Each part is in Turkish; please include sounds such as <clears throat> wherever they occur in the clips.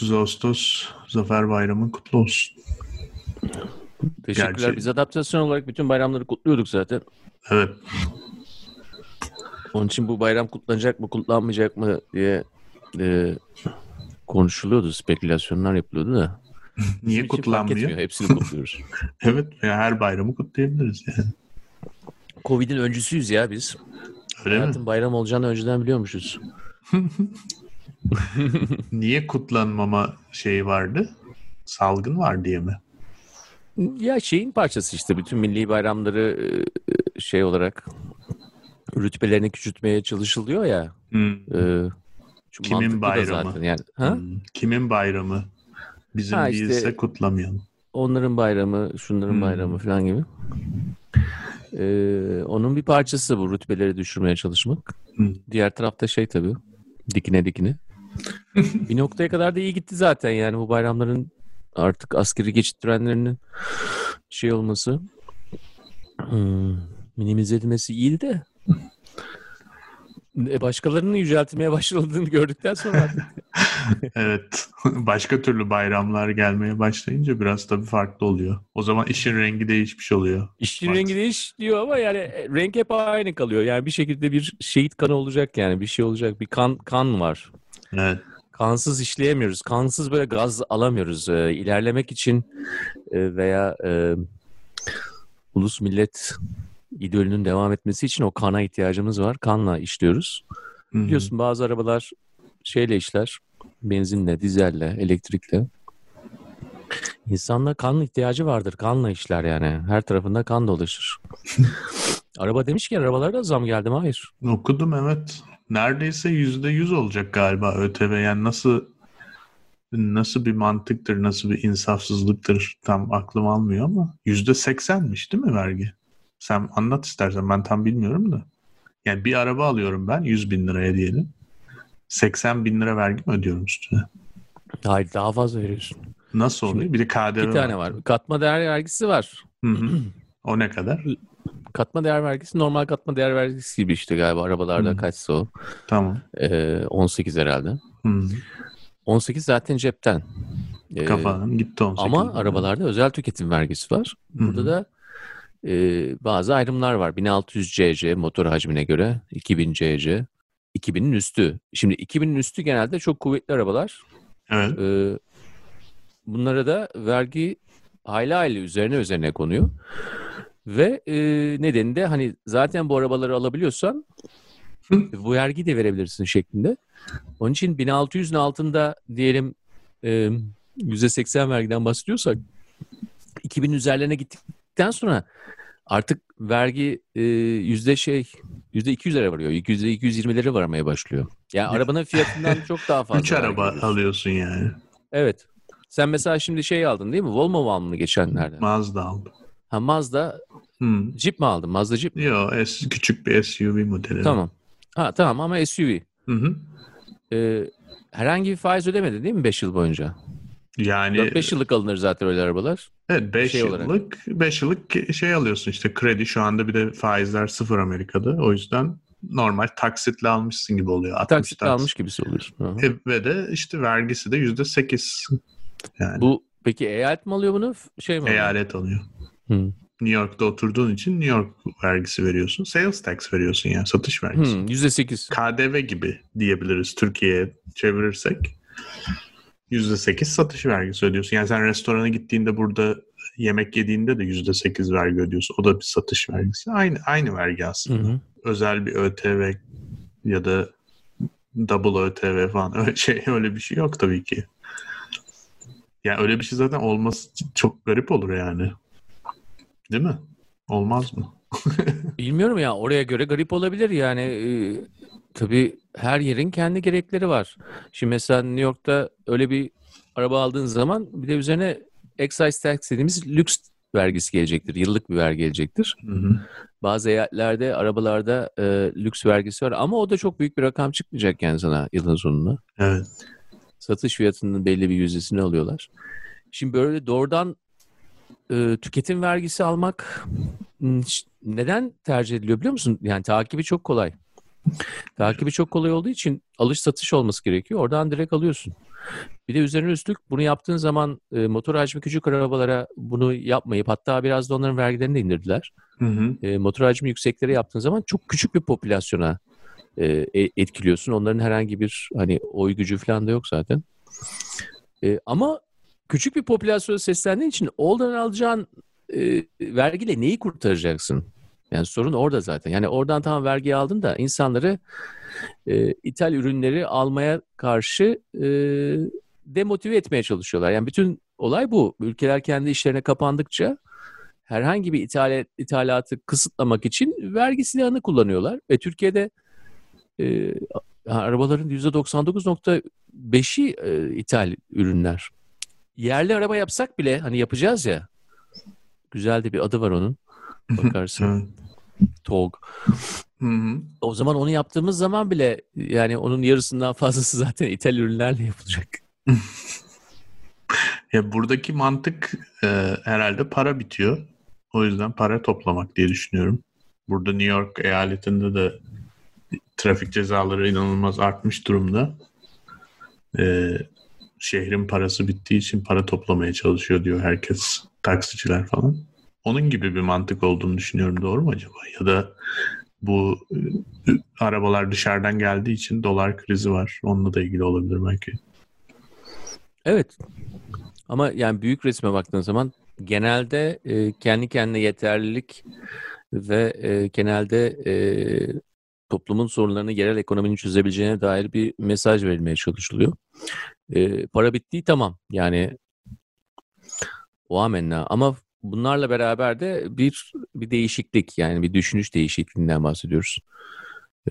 Mahir. 30 Ağustos Zafer Bayramı'nın kutlu olsun. Teşekkürler. Gerçi- Biz adaptasyon olarak bütün bayramları kutluyorduk zaten. Evet. Onun için bu bayram kutlanacak mı, kutlanmayacak mı diye e, konuşuluyordu, spekülasyonlar yapılıyordu da. <laughs> Bizim Niye fark kutlanmıyor? Hepsini kutluyoruz. <laughs> Evet. Ya her bayramı kutlayabiliriz yani. Covid'in öncüsüyüz ya biz. Öyle mi? Hayatın bayram olacağını önceden biliyormuşuz. <laughs> Niye kutlanmama şeyi vardı? Salgın var diye mi? Ya şeyin parçası işte bütün milli bayramları e, şey olarak rütbelerini küçültmeye çalışılıyor ya. Hmm. E, Kimin bayramı? Zaten yani. Ha? Hmm. Kimin bayramı? Bizim Ha, işte- değilse kutlamayalım. Onların bayramı, şunların Hmm. bayramı falan gibi. E, onun bir parçası bu rütbeleri düşürmeye çalışmak. Hmm. Diğer tarafta şey tabii dikine dikine. <laughs> bir noktaya kadar da iyi gitti zaten yani bu bayramların artık askeri geçit törenlerinin şey olması hmm, minimize edilmesi iyiydi de e, başkalarının yüceltilmeye başladığını gördükten sonra artık <laughs> Evet. Başka türlü bayramlar gelmeye başlayınca biraz tabii farklı oluyor. O zaman işin rengi değişmiş oluyor. işin Bak. rengi değişiyor ama yani e, renk hep aynı kalıyor. Yani bir şekilde bir şehit kanı olacak yani bir şey olacak bir kan kan var. Evet. kansız işleyemiyoruz. Kansız böyle gaz alamıyoruz. Ee, ilerlemek için e, veya e, ulus millet idolünün devam etmesi için o kana ihtiyacımız var. Kanla işliyoruz. Hı hı. Biliyorsun bazı arabalar şeyle işler. Benzinle, dizelle, elektrikle. İnsanla kan ihtiyacı vardır. Kanla işler yani. Her tarafında kan dolaşır. <laughs> Araba demişken arabalara da zam geldi mi? Hayır. Okudum evet. Neredeyse yüzde yüz olacak galiba ÖTV. Yani nasıl nasıl bir mantıktır, nasıl bir insafsızlıktır tam aklım almıyor ama yüzde seksenmiş değil mi vergi? Sen anlat istersen ben tam bilmiyorum da. Yani bir araba alıyorum ben 100 bin liraya diyelim. 80 bin lira vergi mi ödüyorum üstüne? Hayır daha fazla veriyorsun. Nasıl Şimdi oluyor? Bir de KDV Bir tane var. Katma değer vergisi var. Hı hı. O ne kadar? Katma değer vergisi normal katma değer vergisi gibi işte galiba arabalarda Hı. kaçsa o. Tamam. Ee, 18 herhalde. Hı. 18 zaten cepten. Ee, Kafadan gitti 18. ama arabalarda özel tüketim vergisi var. Burada da e, bazı ayrımlar var. 1600 cc motor hacmine göre 2000 cc 2000'in üstü. Şimdi 2000'in üstü genelde çok kuvvetli arabalar. Evet. Ee, bunlara da vergi hayli hayli üzerine üzerine konuyor. Ve e, nedeni de hani zaten bu arabaları alabiliyorsan <laughs> bu vergiyi de verebilirsin şeklinde. Onun için 1600'ün altında diyelim e, %80 vergiden bahsediyorsak 2000 üzerlerine gittikten sonra artık vergi e, yüzde şey yüzde 200'lere varıyor. Yüzde 220'lere varmaya başlıyor. Yani Ya. arabanın fiyatından <laughs> çok daha fazla. 3 vergi araba veriyorsun. alıyorsun yani. Evet. Sen mesela şimdi şey aldın değil mi? Volvo mu aldın geçenlerde? Mazda aldım. Ha Mazda Hı. Jeep mi aldın? Mazda Jeep mi? Yo, S, küçük bir SUV modeli. Tamam. Ha tamam ama SUV. Hı hı. Ee, herhangi bir faiz ödemedi değil mi 5 yıl boyunca? Yani 4-5 yıllık alınır zaten öyle arabalar. evet 5 şey yıllık 5 yıllık şey alıyorsun işte kredi şu anda bir de faizler sıfır Amerika'da. O yüzden normal taksitle almışsın gibi oluyor. 60 Taksitle taksit. almış gibisi oluyorsun. E, ve de işte vergisi de yüzde sekiz. Yani Bu peki eyalet mi alıyor bunu? Şey mi alıyor? eyalet alıyor. Hı. New York'ta oturduğun için New York vergisi veriyorsun. Sales tax veriyorsun yani satış vergisi. Hı, %8. KDV gibi diyebiliriz Türkiye'ye çevirirsek. %8 satış vergisi ödüyorsun. Yani sen restorana gittiğinde burada yemek yediğinde de %8 vergi ödüyorsun. O da bir satış vergisi. Aynı aynı vergi Hı aslında. hı. Özel bir ÖTV ya da double ÖTV falan öyle şey <laughs> öyle bir şey yok tabii ki. Yani öyle bir şey zaten olması çok garip olur yani. Değil mi? Olmaz mı? <laughs> Bilmiyorum ya oraya göre garip olabilir yani. E, tabii her yerin kendi gerekleri var. Şimdi mesela New York'ta öyle bir araba aldığın zaman bir de üzerine excise tax dediğimiz lüks vergisi gelecektir. Yıllık bir vergi gelecektir. Hı hı. Bazı eyaletlerde arabalarda e, lüks vergisi var ama o da çok büyük bir rakam çıkmayacak yani sana yılın sonunda. Evet. Satış fiyatının belli bir yüzdesini alıyorlar. Şimdi böyle doğrudan e, tüketim vergisi almak hmm, neden tercih ediliyor biliyor musun? Yani takibi çok kolay. Takibi çok kolay olduğu için alış satış olması gerekiyor. Oradan direkt alıyorsun. Bir de üzerine üstlük bunu yaptığın zaman e, motor hacmi küçük arabalara bunu yapmayıp hatta biraz da onların vergilerini de indirdiler. Hı hı. E, motor hacmi yüksekleri yaptığın zaman çok küçük bir popülasyona e, e- etkiliyorsun. Onların herhangi bir hani oy gücü falan da yok zaten. E, ama küçük bir popülasyona seslendiğin için oradan alacağın e, vergiyle neyi kurtaracaksın? Yani sorun orada zaten. Yani oradan tamam vergi aldın da insanları e, ithal ürünleri almaya karşı e, demotive etmeye çalışıyorlar. Yani bütün olay bu. Ülkeler kendi işlerine kapandıkça herhangi bir ithalat, ithalatı kısıtlamak için vergi silahını kullanıyorlar. Ve Türkiye'de e, arabaların %99.5'i e, ithal ürünler. Yerli araba yapsak bile hani yapacağız ya. Güzel de bir adı var onun. Bakarsın. TOG. O zaman onu yaptığımız zaman bile yani onun yarısından fazlası zaten ithal ürünlerle yapılacak. <laughs> Ya buradaki mantık e, herhalde para bitiyor. O yüzden para toplamak diye düşünüyorum. Burada New York eyaletinde de trafik cezaları inanılmaz artmış durumda. E, şehrin parası bittiği için para toplamaya çalışıyor diyor herkes. Taksiciler falan. Onun gibi bir mantık olduğunu düşünüyorum. Doğru mu acaba? Ya da bu e, arabalar dışarıdan geldiği için dolar krizi var. Onunla da ilgili olabilir belki. Evet. Ama yani büyük resme baktığın zaman genelde e, kendi kendine yeterlilik ve e, genelde e, toplumun sorunlarını yerel ekonominin çözebileceğine dair bir mesaj verilmeye çalışılıyor. E, para bittiği tamam. Yani o amenna. Ama bunlarla beraber de bir bir değişiklik yani bir düşünüş değişikliğinden bahsediyoruz.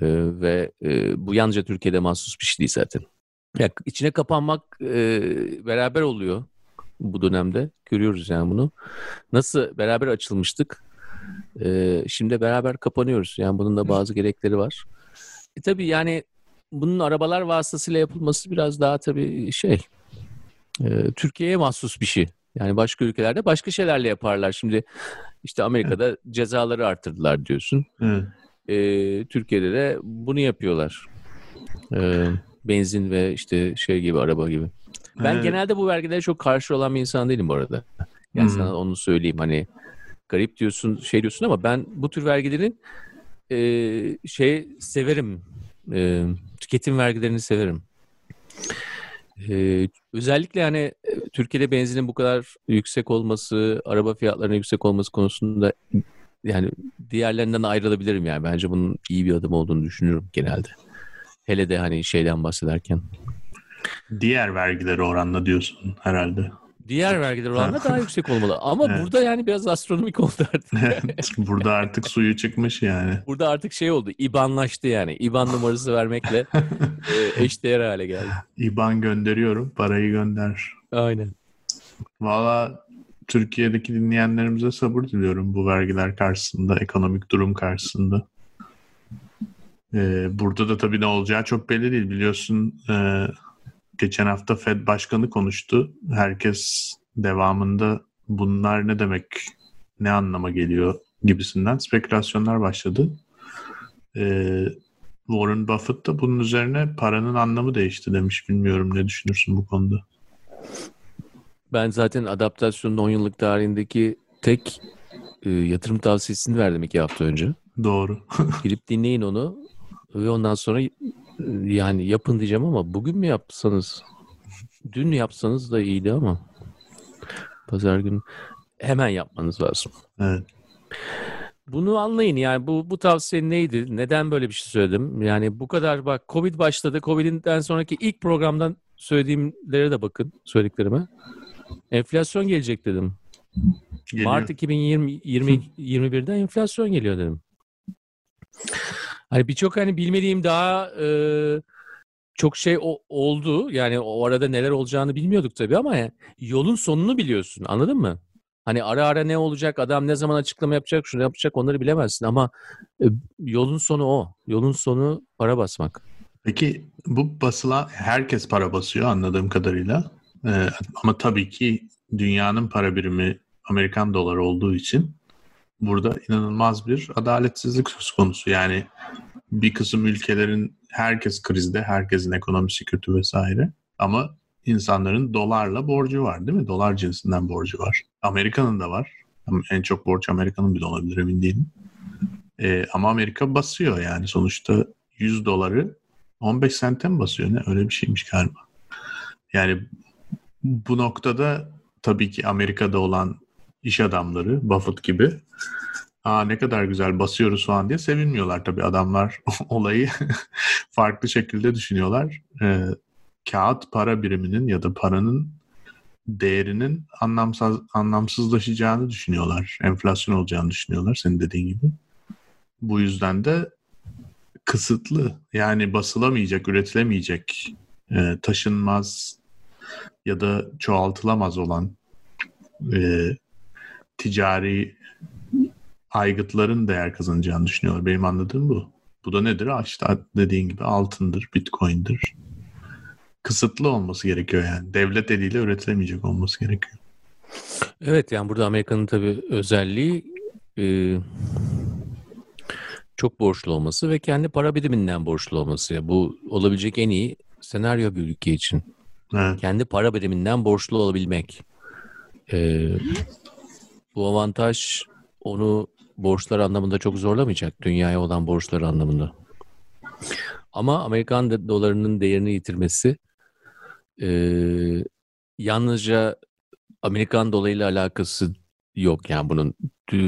E, ve e, bu yalnızca Türkiye'de mahsus bir şey değil zaten. Ya içine kapanmak e, beraber oluyor bu dönemde. Görüyoruz yani bunu. Nasıl beraber açılmıştık. E, şimdi beraber kapanıyoruz. Yani bunun da bazı gerekleri var. E tabii yani bunun arabalar vasıtasıyla yapılması biraz daha tabii şey e, Türkiye'ye mahsus bir şey. Yani başka ülkelerde başka şeylerle yaparlar. Şimdi işte Amerika'da cezaları arttırdılar diyorsun. Evet. E, Türkiye'de de bunu yapıyorlar. E, benzin ve işte şey gibi araba gibi. Ben Evet. genelde bu vergilere çok karşı olan bir insan değilim bu arada. Yani Hı. sana onu söyleyeyim hani garip diyorsun şey diyorsun ama ben bu tür vergilerin e, şey severim. E, tüketim vergilerini severim. E, özellikle hani e, Türkiye'de benzinin bu kadar yüksek olması, araba fiyatlarının yüksek olması konusunda yani diğerlerinden ayrılabilirim yani. Bence bunun iyi bir adım olduğunu düşünüyorum genelde. Hele de hani şeyden bahsederken. Diğer vergileri oranla diyorsun herhalde. Diğer vergiler oranla daha yüksek olmalı. Ama Evet. burada yani biraz astronomik oldu artık. <laughs> Burada artık suyu çıkmış yani. burada artık şey oldu. İbanlaştı yani. İban numarası vermekle <laughs> e, eşdeğer hale geldi. İban gönderiyorum, parayı gönder. Aynen. Valla Türkiye'deki dinleyenlerimize sabır diliyorum bu vergiler karşısında, ekonomik durum karşısında. Ee, burada da tabii ne olacağı çok belli değil. Biliyorsun e, geçen hafta Fed Başkanı konuştu. Herkes devamında bunlar ne demek, ne anlama geliyor gibisinden spekülasyonlar başladı. Ee, Warren Buffett da bunun üzerine paranın anlamı değişti demiş. Bilmiyorum ne düşünürsün bu konuda. Ben zaten adaptasyonun 10 yıllık tarihindeki tek e, yatırım tavsiyesini verdim iki hafta önce. Doğru. <laughs> Girip dinleyin onu ve ondan sonra yani yapın diyeceğim ama bugün mü yapsanız dün yapsanız da iyiydi ama pazar günü hemen yapmanız lazım. evet. Bunu anlayın yani bu bu tavsiye neydi? Neden böyle bir şey söyledim? Yani bu kadar bak Covid başladı. Covid'den sonraki ilk programdan söylediğimlere de bakın söylediklerime. Enflasyon gelecek dedim. Geliyor. Mart 2020 20, 21'den enflasyon geliyor dedim. Hani birçok hani bilmediğim daha e, çok şey o- oldu. Yani o arada neler olacağını bilmiyorduk tabii ama yani yolun sonunu biliyorsun. Anladın mı? Hani ara ara ne olacak, adam ne zaman açıklama yapacak, şunu yapacak onları bilemezsin ama e, yolun sonu o. Yolun sonu para basmak. Peki bu basılan herkes para basıyor anladığım kadarıyla. Ee, ama tabii ki dünyanın para birimi Amerikan doları olduğu için burada inanılmaz bir adaletsizlik söz konusu. Yani bir kısım ülkelerin herkes krizde, herkesin ekonomisi kötü vesaire. Ama insanların dolarla borcu var değil mi? Dolar cinsinden borcu var. Amerika'nın da var. En çok borç Amerika'nın bile olabilir emin değilim. Ee, ama Amerika basıyor yani sonuçta 100 doları 15 sente mi basıyor ne? Öyle bir şeymiş galiba. Yani bu noktada tabii ki Amerika'da olan iş adamları Buffett gibi Aa ne kadar güzel basıyoruz falan diye sevinmiyorlar tabii adamlar <laughs> olayı <laughs> farklı şekilde düşünüyorlar. Ee, kağıt para biriminin ya da paranın değerinin anlamsız anlamsızlaşacağını düşünüyorlar. Enflasyon olacağını düşünüyorlar senin dediğin gibi. Bu yüzden de kısıtlı yani basılamayacak, üretilemeyecek, e, taşınmaz ya da çoğaltılamaz olan e, ticari aygıtların değer kazanacağını düşünüyorlar. Benim anladığım bu. Bu da nedir? İşte dediğin gibi altındır, bitcoin'dir. Kısıtlı olması gerekiyor yani. Devlet eliyle üretilemeyecek olması gerekiyor. Evet yani burada Amerika'nın tabii özelliği e, çok borçlu olması ve kendi para biriminden borçlu olması. Bu olabilecek en iyi senaryo bir ülke için. Evet. Kendi para biriminden borçlu olabilmek. E, bu avantaj onu borçlar anlamında çok zorlamayacak. Dünyaya olan borçlar anlamında. Ama Amerikan dolarının değerini yitirmesi e, yalnızca Amerikan dolayıyla alakası yok. Yani bunun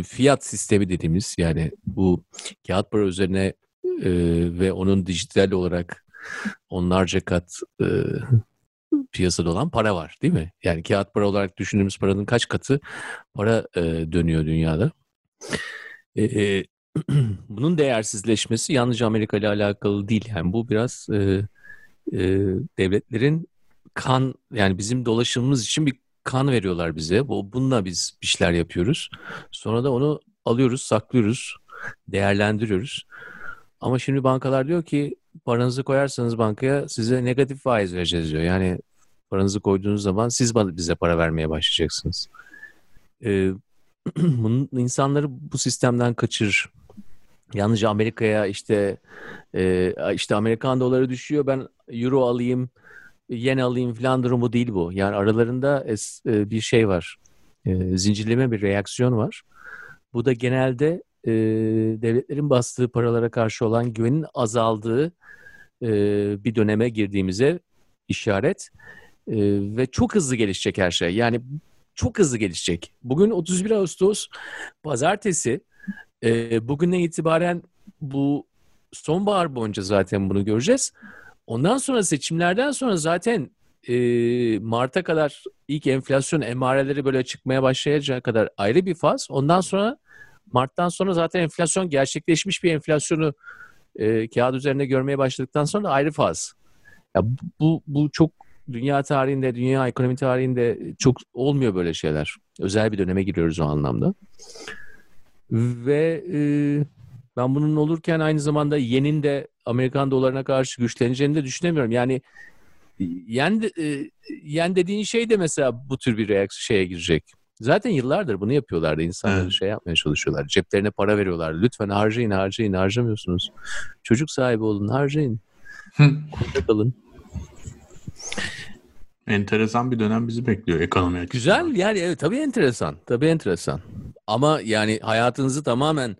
fiyat sistemi dediğimiz yani bu kağıt para üzerine e, ve onun dijital olarak onlarca kat e, piyasada olan para var değil mi? Yani kağıt para olarak düşündüğümüz paranın kaç katı para e, dönüyor dünyada? E, <clears throat> bunun değersizleşmesi yalnızca Amerika ile alakalı değil. Yani bu biraz e, e, devletlerin kan yani bizim dolaşımımız için bir kan veriyorlar bize. Bu bununla biz bir şeyler yapıyoruz. Sonra da onu alıyoruz, saklıyoruz, değerlendiriyoruz. Ama şimdi bankalar diyor ki paranızı koyarsanız bankaya size negatif faiz vereceğiz diyor. Yani paranızı koyduğunuz zaman siz bize para vermeye başlayacaksınız. Ee, <clears throat> bunun insanları bu sistemden kaçırır. Yalnızca Amerika'ya işte e, işte Amerikan doları düşüyor ben euro alayım yen alayım falan durumu değil bu. Yani aralarında es, e, bir şey var. E, zincirleme bir reaksiyon var. Bu da genelde e, devletlerin bastığı paralara karşı olan güvenin azaldığı e, bir döneme girdiğimize işaret. E, ve çok hızlı gelişecek her şey. Yani çok hızlı gelişecek. Bugün 31 Ağustos pazartesi. E, bugünden itibaren bu sonbahar boyunca zaten bunu göreceğiz. Ondan sonra seçimlerden sonra zaten e, Mart'a kadar ilk enflasyon emareleri böyle çıkmaya başlayacağı kadar ayrı bir faz. Ondan sonra Mart'tan sonra zaten enflasyon gerçekleşmiş bir enflasyonu e, kağıt üzerinde görmeye başladıktan sonra ayrı faz. Ya bu bu çok dünya tarihinde, dünya ekonomi tarihinde çok olmuyor böyle şeyler. Özel bir döneme giriyoruz o anlamda. Ve e, ben bunun olurken aynı zamanda yenin de Amerikan dolarına karşı güçleneceğini de düşünemiyorum. Yani yen, e, yen dediğin şey de mesela bu tür bir reaksiyon şeye girecek. Zaten yıllardır bunu yapıyorlardı. İnsanları evet. şey yapmaya çalışıyorlar. Ceplerine para veriyorlar. Lütfen harcayın, harcayın, harcamıyorsunuz. Çocuk sahibi olun, harcayın. Koyda kalın. Enteresan bir dönem bizi bekliyor ekonomi açısından. Güzel yani evet tabii enteresan. Tabii enteresan. Ama yani hayatınızı tamamen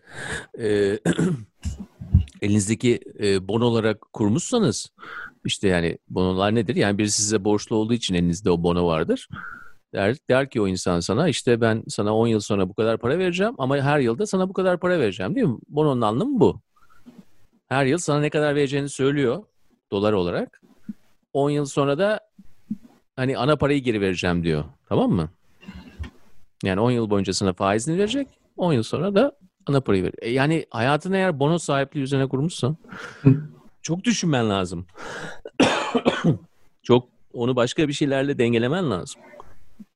e, <clears throat> elinizdeki e, bon olarak kurmuşsanız işte yani bonolar nedir? Yani biri size borçlu olduğu için elinizde o bono vardır. Der, der ki o insan sana işte ben sana 10 yıl sonra bu kadar para vereceğim ama her yılda sana bu kadar para vereceğim değil mi? Bononun anlamı bu. Her yıl sana ne kadar vereceğini söylüyor dolar olarak. 10 yıl sonra da hani ana parayı geri vereceğim diyor. Tamam mı? Yani 10 yıl boyunca sana faizini verecek. 10 yıl sonra da ana parayı verir. E yani hayatını eğer bono sahipliği üzerine kurmuşsan <laughs> çok düşünmen lazım. <coughs> çok onu başka bir şeylerle dengelemen lazım.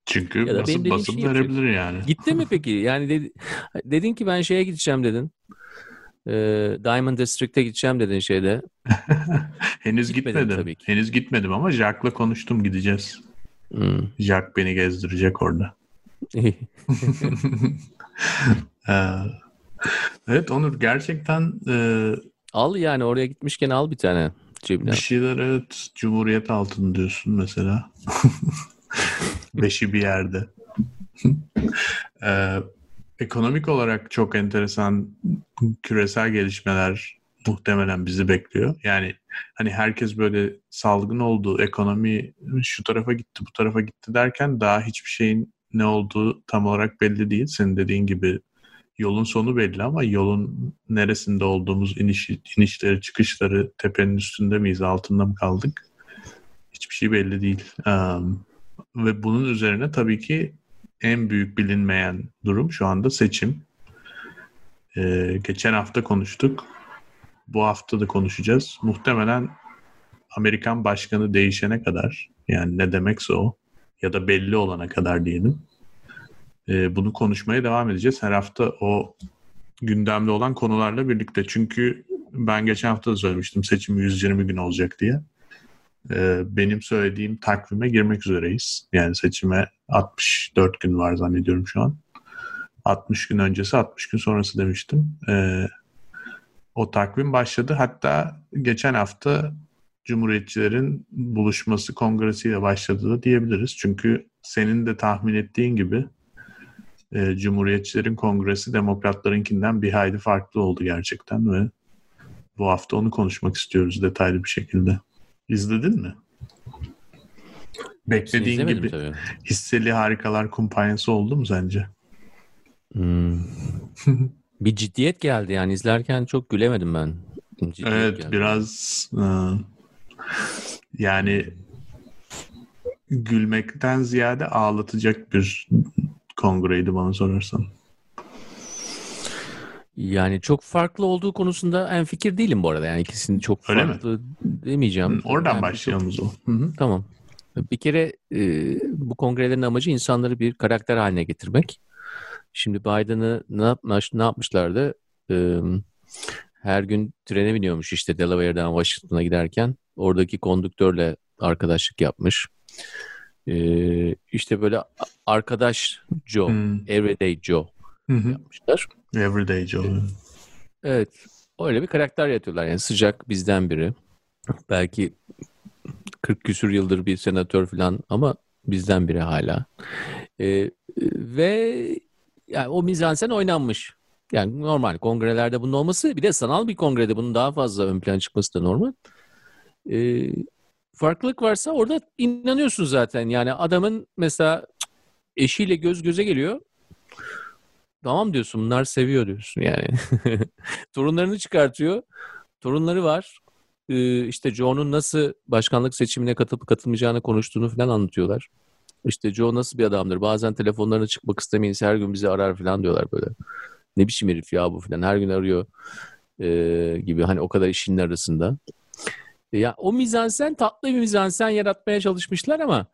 Çünkü ya basıp basıp şey verebilir yani. Gitti mi <laughs> peki? Yani dedi, dedin ki ben şeye gideceğim dedin. Ee, Diamond District'e gideceğim dedin şeyde. <laughs> Henüz gitmedim. Tabii ki. Henüz gitmedim ama Jack'la konuştum gideceğiz. Hmm. Jack beni gezdirecek orada. <laughs> Ee, evet Onur gerçekten e, Al yani oraya gitmişken al bir tane cebine. Bir şeyler evet Cumhuriyet altın diyorsun mesela. <laughs> Beşi bir yerde. ee, ekonomik olarak çok enteresan küresel gelişmeler muhtemelen bizi bekliyor. Yani hani herkes böyle salgın oldu, ekonomi şu tarafa gitti, bu tarafa gitti derken daha hiçbir şeyin ne olduğu tam olarak belli değil. Senin dediğin gibi yolun sonu belli ama yolun neresinde olduğumuz, iniş, inişleri, çıkışları, tepenin üstünde miyiz, altında mı kaldık? Hiçbir şey belli değil. Um, ve bunun üzerine tabii ki en büyük bilinmeyen durum şu anda seçim. Ee, geçen hafta konuştuk. Bu hafta da konuşacağız. Muhtemelen Amerikan başkanı değişene kadar yani ne demekse o ya da belli olana kadar diyelim. Ee, bunu konuşmaya devam edeceğiz. Her hafta o gündemde olan konularla birlikte. Çünkü ben geçen hafta da söylemiştim seçim 120 gün olacak diye. Ee, benim söylediğim takvime girmek üzereyiz. Yani seçime 64 gün var zannediyorum şu an. 60 gün öncesi 60 gün sonrası demiştim. Ee, o takvim başladı. Hatta geçen hafta Cumhuriyetçilerin buluşması kongresiyle başladı da diyebiliriz. Çünkü senin de tahmin ettiğin gibi e, Cumhuriyetçilerin kongresi demokratlarınkinden bir hayli farklı oldu gerçekten ve bu hafta onu konuşmak istiyoruz detaylı bir şekilde. İzledin mi? Beklediğin gibi tabii. hisseli harikalar kumpanyası oldu mu sence? Hmm. bir ciddiyet geldi yani izlerken çok gülemedim ben. Ciddiyet evet geldi. biraz e, yani gülmekten ziyade ağlatacak bir kongreydi bana sorarsan. Yani çok farklı olduğu konusunda en fikir değilim bu arada. Yani ikisini çok Öyle farklı mi? demeyeceğim. Oradan yani başlayalım çok... o. Tamam. Bir kere e, bu kongrelerin amacı insanları bir karakter haline getirmek. Şimdi Biden'ı ne, yapmış, ne yapmışlardı? E, her gün trene biniyormuş işte Delaware'den Washington'a giderken. Oradaki kondüktörle arkadaşlık yapmış. Ee, işte böyle arkadaş Joe, hmm. Everyday Joe hmm. yapmışlar. Everyday Joe. Evet. Öyle bir karakter yaratıyorlar. Yani sıcak bizden biri. Belki 40 küsür yıldır bir senatör falan ama bizden biri hala. Ee, ve yani o mizansen oynanmış. Yani normal kongrelerde bunun olması bir de sanal bir kongrede bunun daha fazla ön plan çıkması da normal. Ee, farklılık varsa orada inanıyorsun zaten. Yani adamın mesela eşiyle göz göze geliyor. Tamam diyorsun bunlar seviyor diyorsun yani. <laughs> Torunlarını çıkartıyor. Torunları var. Ee, işte Joe'nun nasıl başkanlık seçimine katılıp katılmayacağını konuştuğunu falan anlatıyorlar. İşte Joe nasıl bir adamdır. Bazen telefonlarına çıkmak istemeyiz. Her gün bizi arar falan diyorlar böyle. Ne biçim herif ya bu falan. Her gün arıyor e, gibi. Hani o kadar işinin arasında. Ya o mizansen tatlı bir mizansen yaratmaya çalışmışlar ama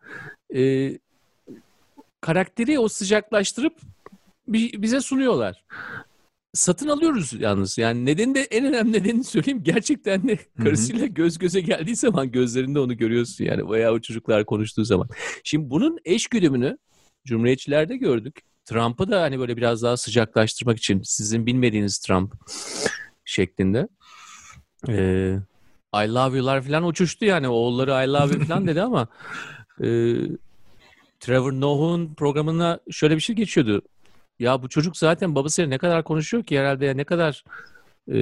e, karakteri o sıcaklaştırıp bize sunuyorlar. Satın alıyoruz yalnız. Yani nedeni de en önemli nedenini söyleyeyim. Gerçekten de karısıyla göz göze geldiği zaman gözlerinde onu görüyorsun yani. Veya o çocuklar konuştuğu zaman. Şimdi bunun eş güdümünü Cumhuriyetçilerde gördük. Trump'ı da hani böyle biraz daha sıcaklaştırmak için sizin bilmediğiniz Trump şeklinde. Ee, I love you'lar falan uçuştu yani. Oğulları I love you falan dedi ama <laughs> e, Trevor Noah'un programına şöyle bir şey geçiyordu. Ya bu çocuk zaten babasıyla ne kadar konuşuyor ki herhalde ya ne kadar e,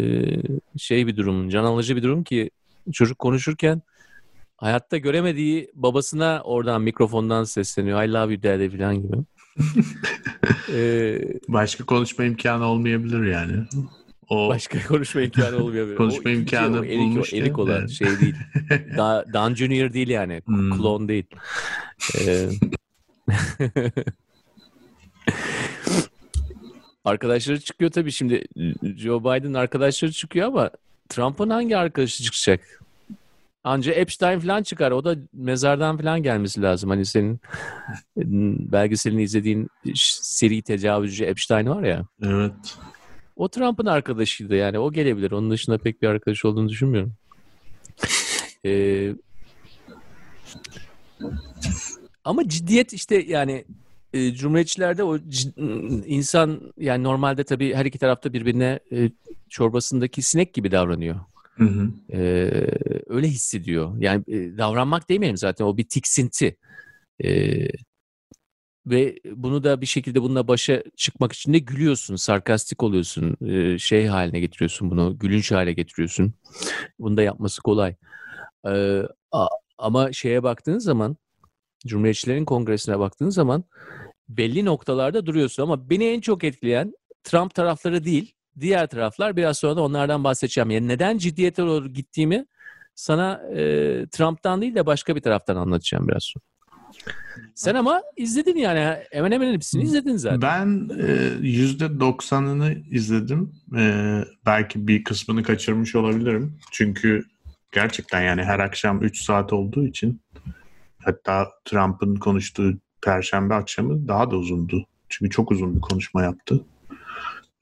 şey bir durum, can alıcı bir durum ki çocuk konuşurken hayatta göremediği babasına oradan mikrofondan sesleniyor. I love you daddy falan gibi. ee, <laughs> Başka konuşma imkanı olmayabilir yani. O başka konuşma imkanı olmuyor. konuşma o, imkanı şey, bulmuş. Erik, erik olan şey değil. Da, Dan Junior değil yani. <laughs> Hmm. Klon değil. Ee, <laughs> arkadaşları çıkıyor tabii şimdi. Joe Biden arkadaşları çıkıyor ama Trump'ın hangi arkadaşı çıkacak? Anca Epstein falan çıkar. O da mezardan falan gelmesi lazım. Hani senin <laughs> belgeselini izlediğin seri tecavüzcü Epstein var ya. Evet. O Trump'ın arkadaşıydı yani. O gelebilir. Onun dışında pek bir arkadaş olduğunu düşünmüyorum. Ee, ama ciddiyet işte yani e, Cumhuriyetçilerde o insan yani normalde tabii her iki tarafta birbirine e, çorbasındaki sinek gibi davranıyor. Hı hı. Ee, öyle hissediyor. Yani e, davranmak demeyelim zaten o bir tiksinti. Ee, ve bunu da bir şekilde bununla başa çıkmak için de gülüyorsun, sarkastik oluyorsun, e, şey haline getiriyorsun bunu, gülünç hale getiriyorsun. Bunu da yapması kolay. Ee, a- ama şeye baktığın zaman, Cumhuriyetçilerin Kongresi'ne baktığın zaman belli noktalarda duruyorsun. Ama beni en çok etkileyen Trump tarafları değil, diğer taraflar. Biraz sonra da onlardan bahsedeceğim. Yani neden ciddiyete doğru gittiğimi sana e, Trump'tan değil de başka bir taraftan anlatacağım biraz sonra. Sen ama izledin yani hemen hemen hepsini izledin zaten. Ben e, yüzde doksanını izledim. E, belki bir kısmını kaçırmış olabilirim. Çünkü gerçekten yani her akşam 3 saat olduğu için hatta Trump'ın konuştuğu Perşembe akşamı daha da uzundu. Çünkü çok uzun bir konuşma yaptı.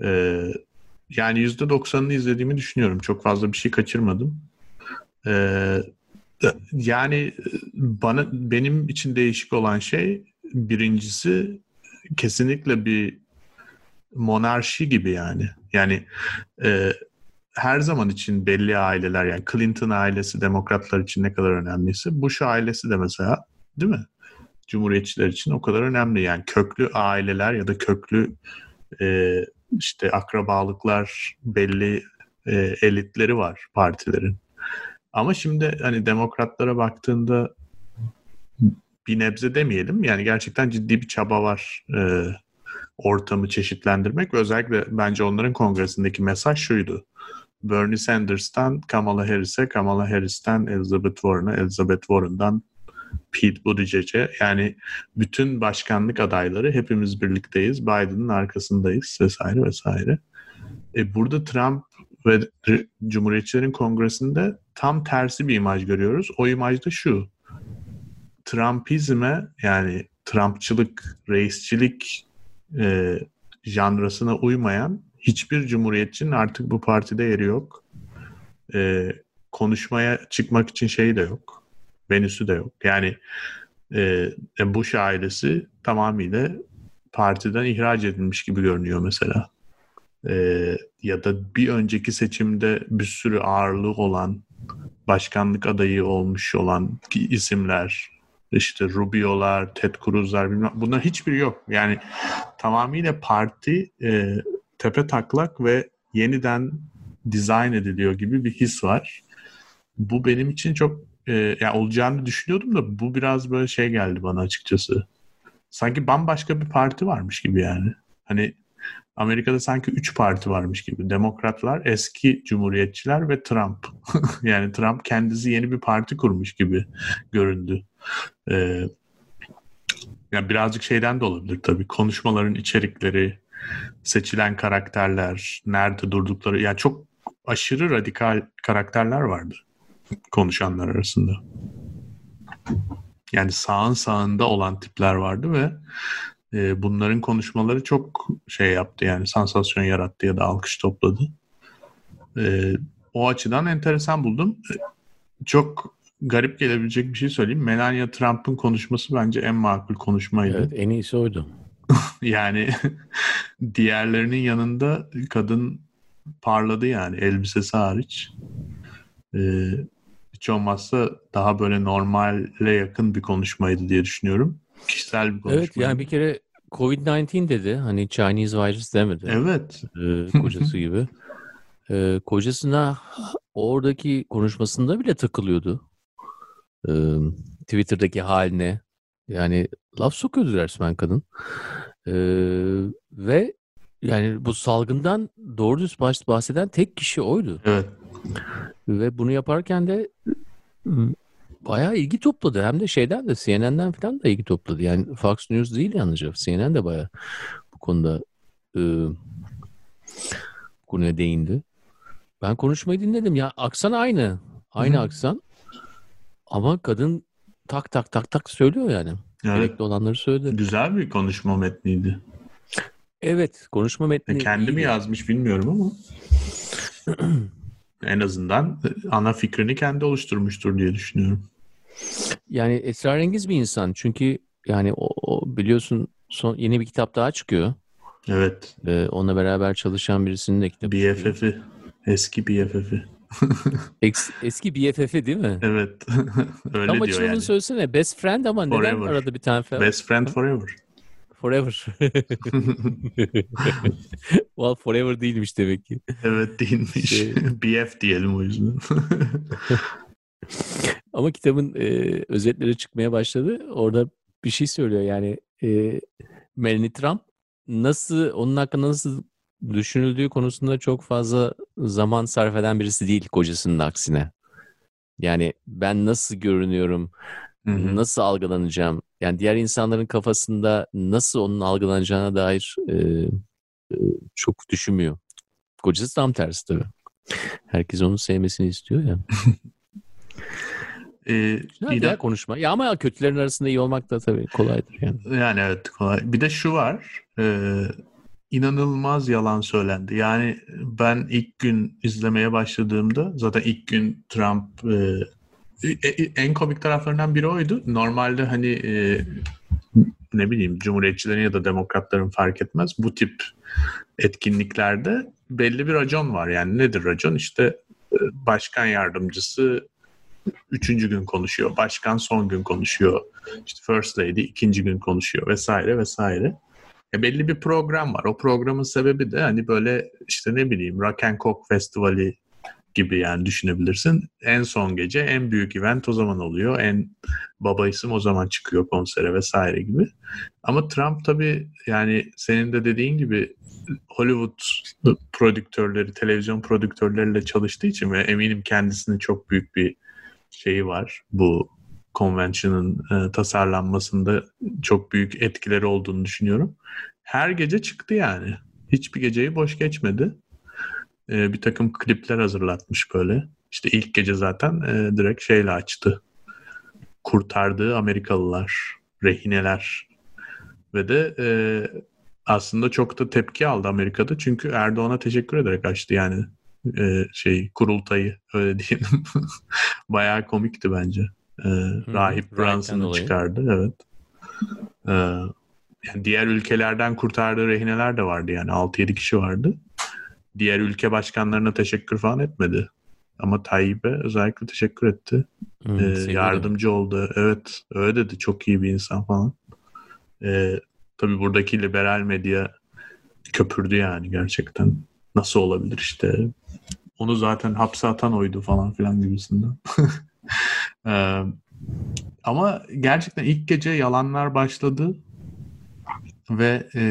E, yani yüzde doksanını izlediğimi düşünüyorum. Çok fazla bir şey kaçırmadım. E, yani bana benim için değişik olan şey birincisi kesinlikle bir monarşi gibi yani. Yani e, her zaman için belli aileler yani Clinton ailesi demokratlar için ne kadar önemliyse Bush ailesi de mesela değil mi? Cumhuriyetçiler için o kadar önemli. Yani köklü aileler ya da köklü e, işte akrabalıklar belli e, elitleri var partilerin. Ama şimdi hani demokratlara baktığında bir nebze demeyelim. Yani gerçekten ciddi bir çaba var e, ortamı çeşitlendirmek özellikle bence onların kongresindeki mesaj şuydu. Bernie Sanders'tan Kamala Harris'e, Kamala Harris'ten Elizabeth Warren'a, Elizabeth Warren'dan Pete Buttigieg'e yani bütün başkanlık adayları hepimiz birlikteyiz. Biden'ın arkasındayız vesaire vesaire. E, burada Trump ve Cumhuriyetçilerin Kongresi'nde tam tersi bir imaj görüyoruz. O imaj da şu. Trumpizme yani Trumpçılık, reisçilik e, janrasına uymayan hiçbir cumhuriyetçinin artık bu partide yeri yok. E, konuşmaya çıkmak için şey de yok. Venüsü de yok. Yani e, Bush ailesi tamamıyla partiden ihraç edilmiş gibi görünüyor mesela. E, ya da bir önceki seçimde bir sürü ağırlığı olan başkanlık adayı olmuş olan isimler işte Rubio'lar, Ted Cruz'lar bilmem bunlar hiçbiri yok. Yani tamamıyla parti e, tepe taklak ve yeniden dizayn ediliyor gibi bir his var. Bu benim için çok e, yani olacağını düşünüyordum da bu biraz böyle şey geldi bana açıkçası. Sanki bambaşka bir parti varmış gibi yani. Hani Amerika'da sanki üç parti varmış gibi. Demokratlar, eski cumhuriyetçiler ve Trump. <laughs> yani Trump kendisi yeni bir parti kurmuş gibi göründü. Ee, yani birazcık şeyden de olabilir tabii. Konuşmaların içerikleri, seçilen karakterler, nerede durdukları. Yani çok aşırı radikal karakterler vardı konuşanlar arasında. Yani sağın sağında olan tipler vardı ve e, bunların konuşmaları çok şey yaptı yani sansasyon yarattı ya da alkış topladı. E, o açıdan enteresan buldum. E, çok garip gelebilecek bir şey söyleyeyim. Melania Trump'ın konuşması bence en makul konuşmaydı. Evet en iyisi oydu. <laughs> yani <laughs> diğerlerinin yanında kadın parladı yani elbisesi hariç. Ee, hiç olmazsa daha böyle normale yakın bir konuşmaydı diye düşünüyorum. Kişisel bir konuşma. Evet yani bir kere Covid-19 dedi. Hani Chinese virus demedi. Evet. Ee, kocası <laughs> gibi. Ee, kocasına oradaki konuşmasında bile takılıyordu. Ee, Twitter'daki haline. Yani laf sokuyordu resmen kadın. Ee, ve yani bu salgından doğru düz bahseden tek kişi oydu. Evet. Ve bunu yaparken de bayağı ilgi topladı. Hem de şeyden de CNN'den falan da ilgi topladı. Yani Fox News değil yalnızca. CNN de bayağı bu konuda e, konuya değindi. Ben konuşmayı dinledim. Ya aksan aynı. Aynı Hı-hı. aksan. Ama kadın tak tak tak tak söylüyor yani. Evet. Gerekli olanları söyledi. Güzel bir konuşma metniydi. Evet. Konuşma metni. E kendi mi yazmış bilmiyorum ama. <clears throat> en azından ana fikrini kendi oluşturmuştur diye düşünüyorum. Yani esrarengiz bir insan. Çünkü yani o, o biliyorsun son yeni bir kitap daha çıkıyor. Evet. Ee, onunla beraber çalışan birisinin de kitabı. BFF'i. Eski BFF'i. <laughs> Eski BFF'i değil mi? evet. <laughs> Öyle Tam diyor yani. söylesene. Best friend ama neden Forever. arada bir tane falan? Best friend forever. Forever. <laughs> well, forever değilmiş demek ki. evet değilmiş. Şey- BF diyelim o yüzden. Ama kitabın e, özetleri çıkmaya başladı. Orada bir şey söylüyor yani e, Melanie Trump nasıl onun hakkında nasıl düşünüldüğü konusunda çok fazla zaman sarf eden birisi değil kocasının aksine. Yani ben nasıl görünüyorum, Hı hı. nasıl algılanacağım, yani diğer insanların kafasında nasıl onun algılanacağına dair e, e, çok düşünmüyor. Kocası tam tersi tabii. Herkes onu sevmesini istiyor ya. <laughs> Ee, İrem- ya konuşma. Ya ama kötülerin arasında iyi olmak da tabii kolaydır yani. Yani evet kolay. Bir de şu var. e, inanılmaz yalan söylendi. Yani ben ilk gün izlemeye başladığımda zaten ilk gün Trump e, e- e- en komik taraflarından biri oydu. Normalde hani e, ne bileyim cumhuriyetçilerin ya da demokratların fark etmez. Bu tip etkinliklerde belli bir racon var. Yani nedir racon? İşte e, başkan yardımcısı üçüncü gün konuşuyor. Başkan son gün konuşuyor. İşte First Lady ikinci gün konuşuyor vesaire vesaire. E belli bir program var. O programın sebebi de hani böyle işte ne bileyim Rock and Coke Festivali gibi yani düşünebilirsin. En son gece en büyük event o zaman oluyor. En baba isim o zaman çıkıyor konsere vesaire gibi. Ama Trump tabii yani senin de dediğin gibi Hollywood prodüktörleri, televizyon prodüktörleriyle çalıştığı için ve eminim kendisinin çok büyük bir şeyi var. Bu convention'ın e, tasarlanmasında çok büyük etkileri olduğunu düşünüyorum. Her gece çıktı yani. Hiçbir geceyi boş geçmedi. E, bir takım klipler hazırlatmış böyle. İşte ilk gece zaten e, direkt şeyle açtı. Kurtardığı Amerikalılar, rehineler ve de e, aslında çok da tepki aldı Amerika'da. Çünkü Erdoğan'a teşekkür ederek açtı yani e, şey kurultayı öyle diyelim. <laughs> Bayağı komikti bence. E, Rahip dolayı. çıkardı evet. E, yani diğer ülkelerden kurtardığı rehineler de vardı yani 6-7 kişi vardı. Diğer ülke başkanlarına teşekkür falan etmedi. Ama Tayyip'e özellikle teşekkür etti. Hmm, Ee, yardımcı oldu. Evet öyle dedi. Çok iyi bir insan falan. Ee, tabii buradaki liberal medya köpürdü yani gerçekten. Nasıl olabilir işte. Onu zaten hapse atan oydu falan filan gibisinden. <laughs> Ee, ama gerçekten ilk gece yalanlar başladı ve e,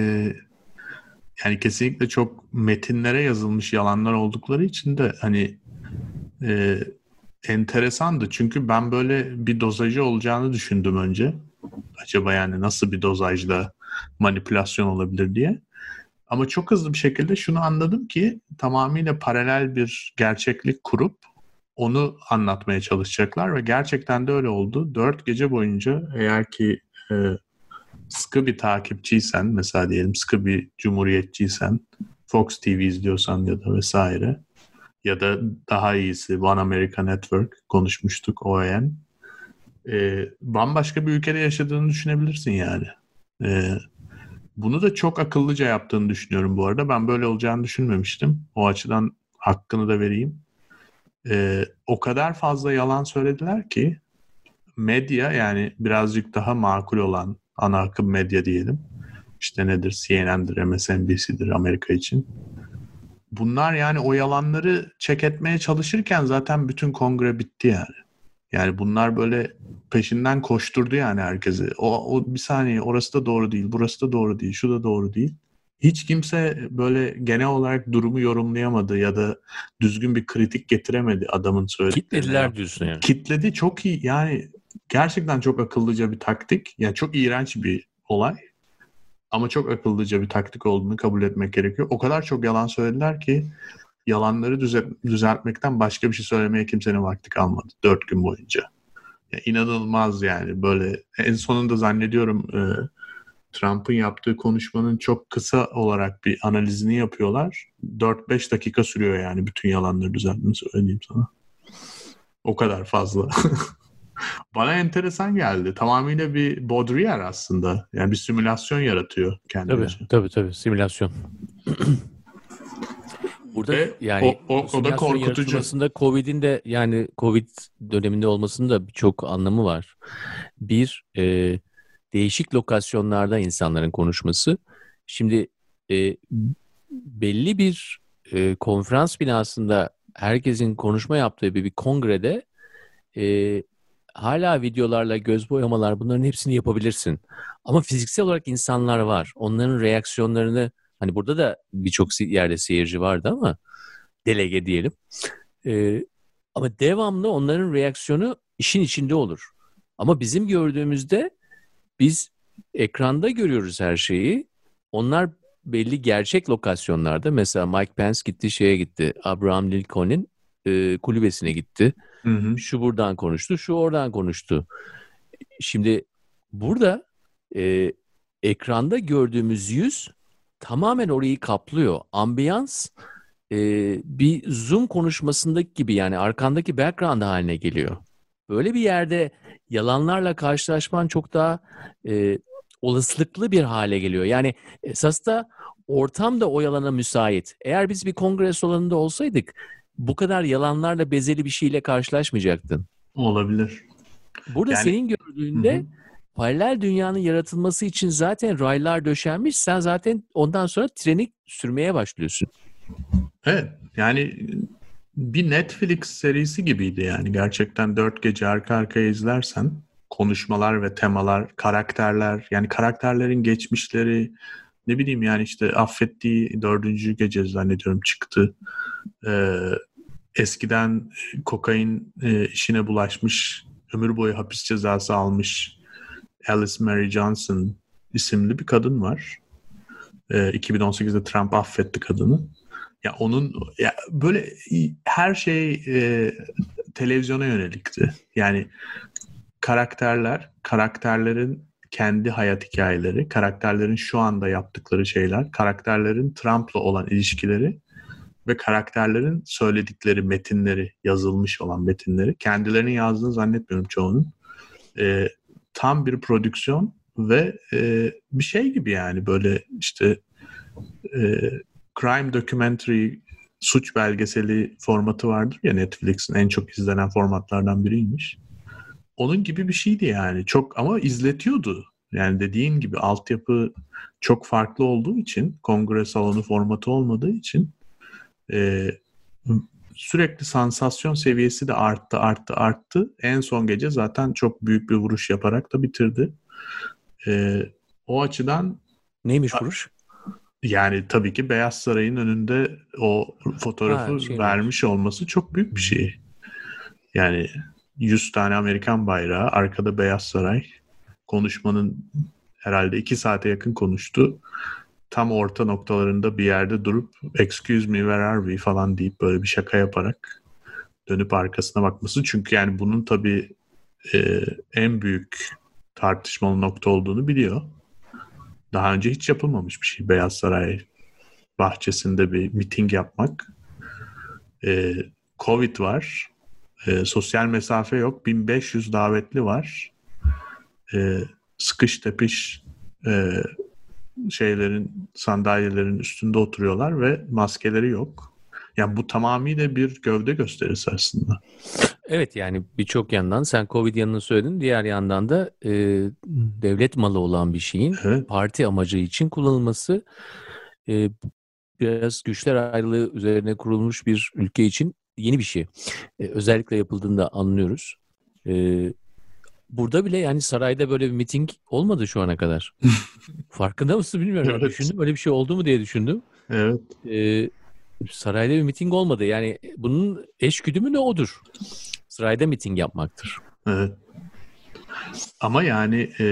yani kesinlikle çok metinlere yazılmış yalanlar oldukları için de hani e, enteresandı. Çünkü ben böyle bir dozajı olacağını düşündüm önce. Acaba yani nasıl bir dozajla manipülasyon olabilir diye. Ama çok hızlı bir şekilde şunu anladım ki tamamıyla paralel bir gerçeklik kurup onu anlatmaya çalışacaklar ve gerçekten de öyle oldu. Dört gece boyunca eğer ki e, sıkı bir takipçiysen mesela diyelim sıkı bir cumhuriyetçiysen Fox TV izliyorsan ya da vesaire ya da daha iyisi One America Network konuşmuştuk OAN. E, bambaşka bir ülkede yaşadığını düşünebilirsin yani. E, bunu da çok akıllıca yaptığını düşünüyorum bu arada. Ben böyle olacağını düşünmemiştim. O açıdan hakkını da vereyim. E, o kadar fazla yalan söylediler ki medya yani birazcık daha makul olan ana akım medya diyelim. İşte nedir CNN'dir, MSNBC'dir Amerika için. Bunlar yani o yalanları çek etmeye çalışırken zaten bütün kongre bitti yani. Yani bunlar böyle peşinden koşturdu yani herkesi. O, o bir saniye orası da doğru değil, burası da doğru değil, şu da doğru değil. Hiç kimse böyle genel olarak durumu yorumlayamadı ya da düzgün bir kritik getiremedi adamın söylediklerine. Kitlediler diyorsun yani. Kitledi çok iyi yani gerçekten çok akıllıca bir taktik. Yani çok iğrenç bir olay. Ama çok akıllıca bir taktik olduğunu kabul etmek gerekiyor. O kadar çok yalan söylediler ki yalanları düzelt, düzeltmekten başka bir şey söylemeye kimsenin vakti kalmadı. Dört gün boyunca. Ya inanılmaz yani böyle. En sonunda zannediyorum e, Trump'ın yaptığı konuşmanın çok kısa olarak bir analizini yapıyorlar. 4-5 dakika sürüyor yani bütün yalanları düzeltmeni söyleyeyim sana. O kadar fazla. <laughs> Bana enteresan geldi. Tamamıyla bir Baudrillard aslında. Yani bir simülasyon yaratıyor Tabii, kendince. tabii tabii simülasyon. <clears throat> Burada Ve yani o- o- o da korkutucu. Covid'in de yani Covid döneminde olmasının da birçok anlamı var. Bir, e, değişik lokasyonlarda insanların konuşması. Şimdi e, belli bir e, konferans binasında herkesin konuşma yaptığı bir, bir kongrede e, hala videolarla göz boyamalar bunların hepsini yapabilirsin. Ama fiziksel olarak insanlar var. Onların reaksiyonlarını hani burada da birçok yerde seyirci vardı ama delege diyelim. E, ama devamlı onların reaksiyonu işin içinde olur. Ama bizim gördüğümüzde biz ekranda görüyoruz her şeyi. Onlar belli gerçek lokasyonlarda. Mesela Mike Pence gitti şeye gitti. Abraham Lincoln'in e, kulübesine gitti. Hı hı. Şu buradan konuştu, şu oradan konuştu. Şimdi burada e, ekranda gördüğümüz yüz tamamen orayı kaplıyor. Ambiyans e, bir Zoom konuşmasındaki gibi yani arkandaki background haline geliyor. Böyle bir yerde yalanlarla karşılaşman çok daha e, olasılıklı bir hale geliyor. Yani esas da ortam da o yalana müsait. Eğer biz bir kongre salonunda olsaydık bu kadar yalanlarla bezeli bir şeyle karşılaşmayacaktın. Olabilir. Burada Yani- senin gördüğünde Hı hı. paralel dünyanın yaratılması için zaten raylar döşenmiş. Sen zaten ondan sonra treni sürmeye başlıyorsun. Evet. Yani bir Netflix serisi gibiydi yani. Gerçekten dört gece arka arkaya izlersen konuşmalar ve temalar, karakterler yani karakterlerin geçmişleri ne bileyim yani işte affettiği dördüncü gece zannediyorum çıktı. Ee, eskiden kokain e, işine bulaşmış, ömür boyu hapis cezası almış Alice Mary Johnson isimli bir kadın var. Ee, 2018'de Trump affetti kadını. Ya onun ya böyle her şey e, televizyona yönelikti. Yani karakterler, karakterlerin kendi hayat hikayeleri, karakterlerin şu anda yaptıkları şeyler, karakterlerin Trump'la olan ilişkileri ve karakterlerin söyledikleri metinleri, yazılmış olan metinleri, kendilerinin yazdığını zannetmiyorum çoğunun. E, tam bir prodüksiyon ve e, bir şey gibi yani böyle işte e, crime documentary suç belgeseli formatı vardır ya Netflix'in en çok izlenen formatlardan biriymiş. Onun gibi bir şeydi yani. Çok ama izletiyordu. Yani dediğin gibi altyapı çok farklı olduğu için kongre salonu formatı olmadığı için e, sürekli sansasyon seviyesi de arttı arttı arttı. En son gece zaten çok büyük bir vuruş yaparak da bitirdi. E, o açıdan Neymiş vuruş? Yani tabii ki Beyaz Saray'ın önünde o fotoğrafı Ha, şey vermiş olması çok büyük bir şey. Yani 100 tane Amerikan bayrağı, arkada Beyaz Saray. Konuşmanın herhalde 2 saate yakın konuştu. Tam orta noktalarında bir yerde durup excuse me where are we falan deyip böyle bir şaka yaparak dönüp arkasına bakması. Çünkü yani bunun tabii e, en büyük tartışmalı nokta olduğunu biliyor. Daha önce hiç yapılmamış bir şey. Beyaz Saray bahçesinde bir miting yapmak. Ee, Covid var. Ee, sosyal mesafe yok. 1500 davetli var. Ee, sıkış tepiş e, şeylerin sandalyelerin üstünde oturuyorlar ve maskeleri yok. Yani bu tamamıyla bir gövde gösterisi aslında. Evet yani birçok yandan sen Covid yanını söyledin. Diğer yandan da e, devlet malı olan bir şeyin Evet. parti amacı için kullanılması e, biraz güçler ayrılığı üzerine kurulmuş bir ülke için yeni bir şey. E, özellikle yapıldığında anlıyoruz. E, burada bile yani sarayda böyle bir miting olmadı şu ana kadar. <laughs> Farkında mısın bilmiyorum. Evet. Düşündüm öyle bir şey oldu mu diye düşündüm. Evet. E, sarayda bir miting olmadı. Yani bunun eşgüdümü ne odur? Sarayda miting yapmaktır. Evet. Ama yani e,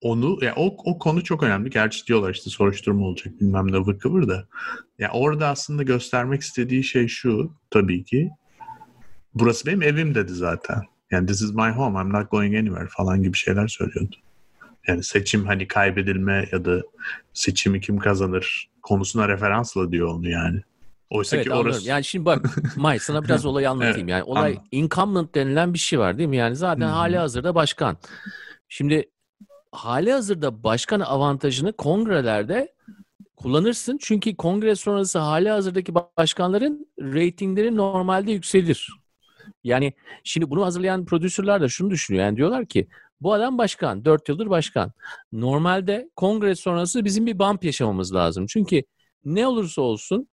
onu ya o, o konu çok önemli. Gerçi diyorlar işte soruşturma olacak bilmem ne vır kıvır da. Ya orada aslında göstermek istediği şey şu tabii ki. Burası benim evim dedi zaten. Yani this is my home, I'm not going anywhere falan gibi şeyler söylüyordu. Yani seçim hani kaybedilme ya da seçimi kim kazanır konusuna referansla diyor onu yani. Oysa Evet ki anlıyorum. orası Yani şimdi bak <laughs> May sana biraz olayı <laughs> anlatayım. Yani olay anlat. incumbent denilen bir şey var değil mi? Yani zaten hali hazırda başkan. Şimdi hali hazırda başkan avantajını kongrelerde kullanırsın. Çünkü kongre sonrası hali hazırdaki başkanların reytingleri normalde yükselir. Yani şimdi bunu hazırlayan prodüsörler de şunu düşünüyor. Yani diyorlar ki bu adam başkan. Dört yıldır başkan. Normalde kongre sonrası bizim bir bump yaşamamız lazım. Çünkü ne olursa olsun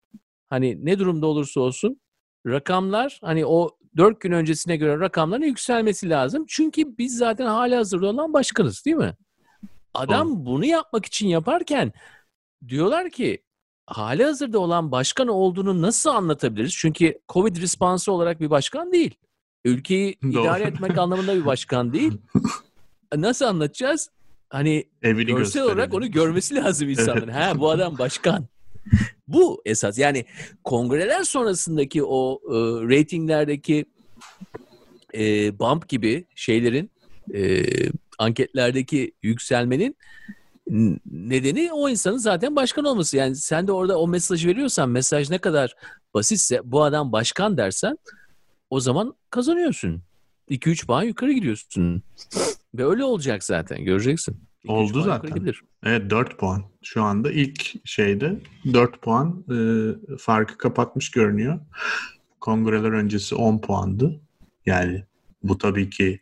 hani ne durumda olursa olsun rakamlar hani o dört gün öncesine göre rakamların yükselmesi lazım. Çünkü biz zaten hala hazırda olan başkanız değil mi? Adam Doğru. bunu yapmak için yaparken diyorlar ki hali hazırda olan başkan olduğunu nasıl anlatabiliriz? Çünkü Covid responsu olarak bir başkan değil. Ülkeyi <laughs> Doğru. idare etmek anlamında bir başkan değil. <laughs> Nasıl anlatacağız? Hani Evini görsel olarak onu görmesi lazım insanların. evet. Ha bu adam başkan. bu esas yani kongreler sonrasındaki o e, reytinglerdeki e, bump gibi şeylerin e, anketlerdeki yükselmenin nedeni o insanın zaten başkan olması. Yani sen de orada o mesajı veriyorsan mesaj ne kadar basitse bu adam başkan dersen o zaman kazanıyorsun. 2-3 puan yukarı gidiyorsun. <laughs> Ve öyle olacak zaten göreceksin. Oldu zaten. Evet 4 puan. Şu anda ilk şeyde 4 puan e, farkı kapatmış görünüyor. Kongreler öncesi 10 puandı. Yani bu tabii ki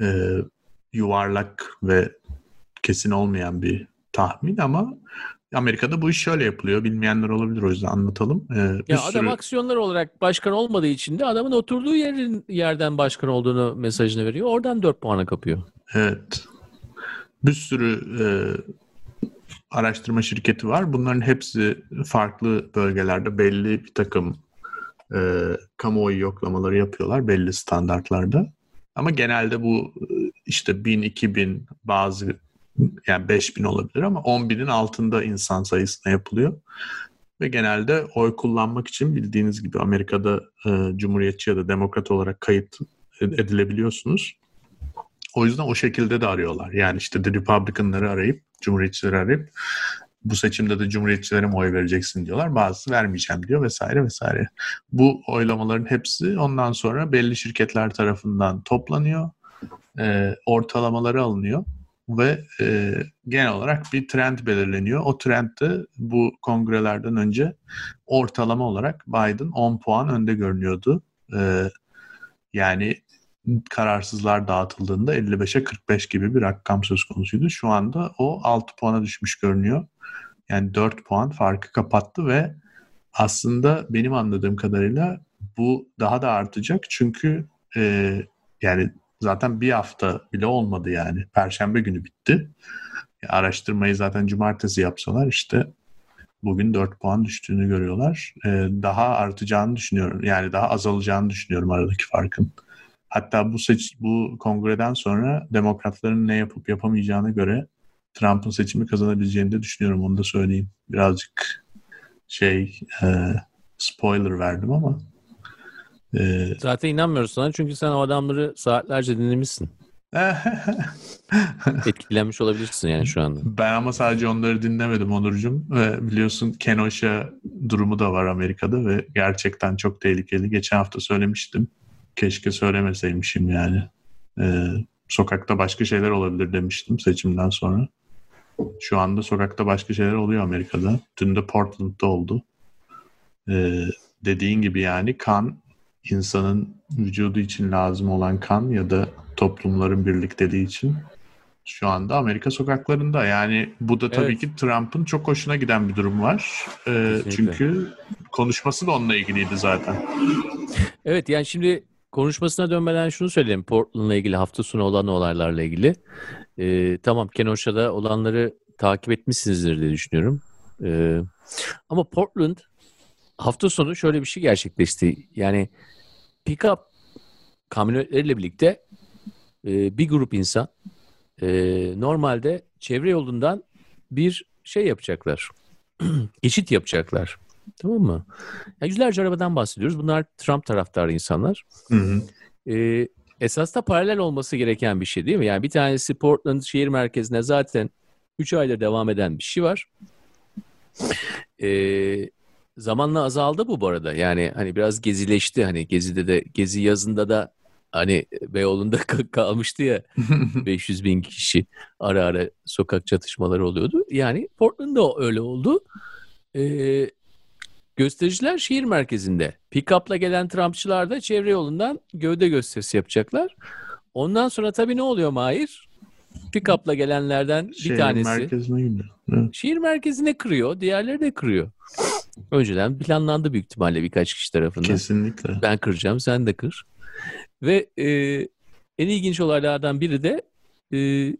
e, yuvarlak ve kesin olmayan bir tahmin ama Amerika'da bu iş şöyle yapılıyor. Bilmeyenler olabilir o yüzden anlatalım. Ee, ya adam sürü... aksiyonlar olarak başkan olmadığı için de adamın oturduğu yerin yerden başkan olduğunu mesajını veriyor. Oradan 4 puana kapıyor. Evet. Bir sürü e, araştırma şirketi var. Bunların hepsi farklı bölgelerde belli bir takım e, kamuoyu yoklamaları yapıyorlar belli standartlarda. Ama genelde bu işte 1000, 2000 bazı yani 5000 olabilir ama 10 binin altında insan sayısına yapılıyor. Ve genelde oy kullanmak için bildiğiniz gibi Amerika'da e, Cumhuriyetçi ya da Demokrat olarak kayıt edilebiliyorsunuz. O yüzden o şekilde de arıyorlar. Yani işte The Republican'ları arayıp, Cumhuriyetçileri arayıp bu seçimde de Cumhuriyetçilere mi oy vereceksin diyorlar. Bazısı vermeyeceğim diyor vesaire vesaire. Bu oylamaların hepsi ondan sonra belli şirketler tarafından toplanıyor. E, ortalamaları alınıyor ve e, genel olarak bir trend belirleniyor. O trend de bu kongrelerden önce ortalama olarak Biden 10 puan önde görünüyordu. E, yani kararsızlar dağıtıldığında 55'e 45 gibi bir rakam söz konusuydu. Şu anda o 6 puana düşmüş görünüyor. Yani 4 puan farkı kapattı ve aslında benim anladığım kadarıyla bu daha da artacak. Çünkü e, yani zaten bir hafta bile olmadı yani. Perşembe günü bitti. Araştırmayı zaten cumartesi yapsalar işte bugün 4 puan düştüğünü görüyorlar. Ee, daha artacağını düşünüyorum. Yani daha azalacağını düşünüyorum aradaki farkın. Hatta bu seç bu kongreden sonra demokratların ne yapıp yapamayacağına göre Trump'ın seçimi kazanabileceğini de düşünüyorum. Onu da söyleyeyim. Birazcık şey e, spoiler verdim ama ee, Zaten inanmıyoruz sana çünkü sen o adamları saatlerce dinlemişsin. <laughs> Etkilenmiş olabilirsin yani şu anda. Ben ama sadece onları dinlemedim Onurcuğum. Ve biliyorsun Kenosha durumu da var Amerika'da ve gerçekten çok tehlikeli. Geçen hafta söylemiştim. Keşke söylemeseymişim yani. Ee, sokakta başka şeyler olabilir demiştim seçimden sonra. Şu anda sokakta başka şeyler oluyor Amerika'da. Dün de Portland'da oldu. Ee, dediğin gibi yani kan insanın vücudu için lazım olan kan ya da toplumların birlikteliği için şu anda Amerika sokaklarında. Yani bu da tabii evet. ki Trump'ın çok hoşuna giden bir durum var. Ee, çünkü konuşması da onunla ilgiliydi zaten. Evet yani şimdi konuşmasına dönmeden şunu söyleyeyim. Portland'la ilgili hafta sonu olan olaylarla ilgili. Ee, tamam Kenosha'da olanları takip etmişsinizdir diye düşünüyorum. Ee, ama Portland hafta sonu şöyle bir şey gerçekleşti. Yani pick-up kamyonetleriyle birlikte e, bir grup insan e, normalde çevre yolundan bir şey yapacaklar. <clears throat> Geçit yapacaklar. Tamam mı? Yani yüzlerce arabadan bahsediyoruz. Bunlar Trump taraftarı insanlar. Hı hı. E, esas da paralel olması gereken bir şey değil mi? Yani bir tanesi Portland şehir merkezine zaten 3 aydır devam eden bir şey var. E, zamanla azaldı bu bu arada. Yani hani biraz gezileşti. Hani gezide de gezi yazında da hani Beyoğlu'nda kalmıştı ya <laughs> 500 bin kişi ara ara sokak çatışmaları oluyordu. Yani Portland'da öyle oldu. Ee, göstericiler şehir merkezinde. Pick-up'la gelen Trumpçılar da çevre yolundan gövde gösterisi yapacaklar. Ondan sonra tabii ne oluyor Mahir? Pick-up'la gelenlerden bir Şehrin tanesi merkezine gidiyor. Şehir merkezine kırıyor, diğerleri de kırıyor. Önceden planlandı büyük ihtimalle birkaç kişi tarafından. Kesinlikle. Ben kıracağım, sen de kır. Ve e, en ilginç olaylardan biri de e,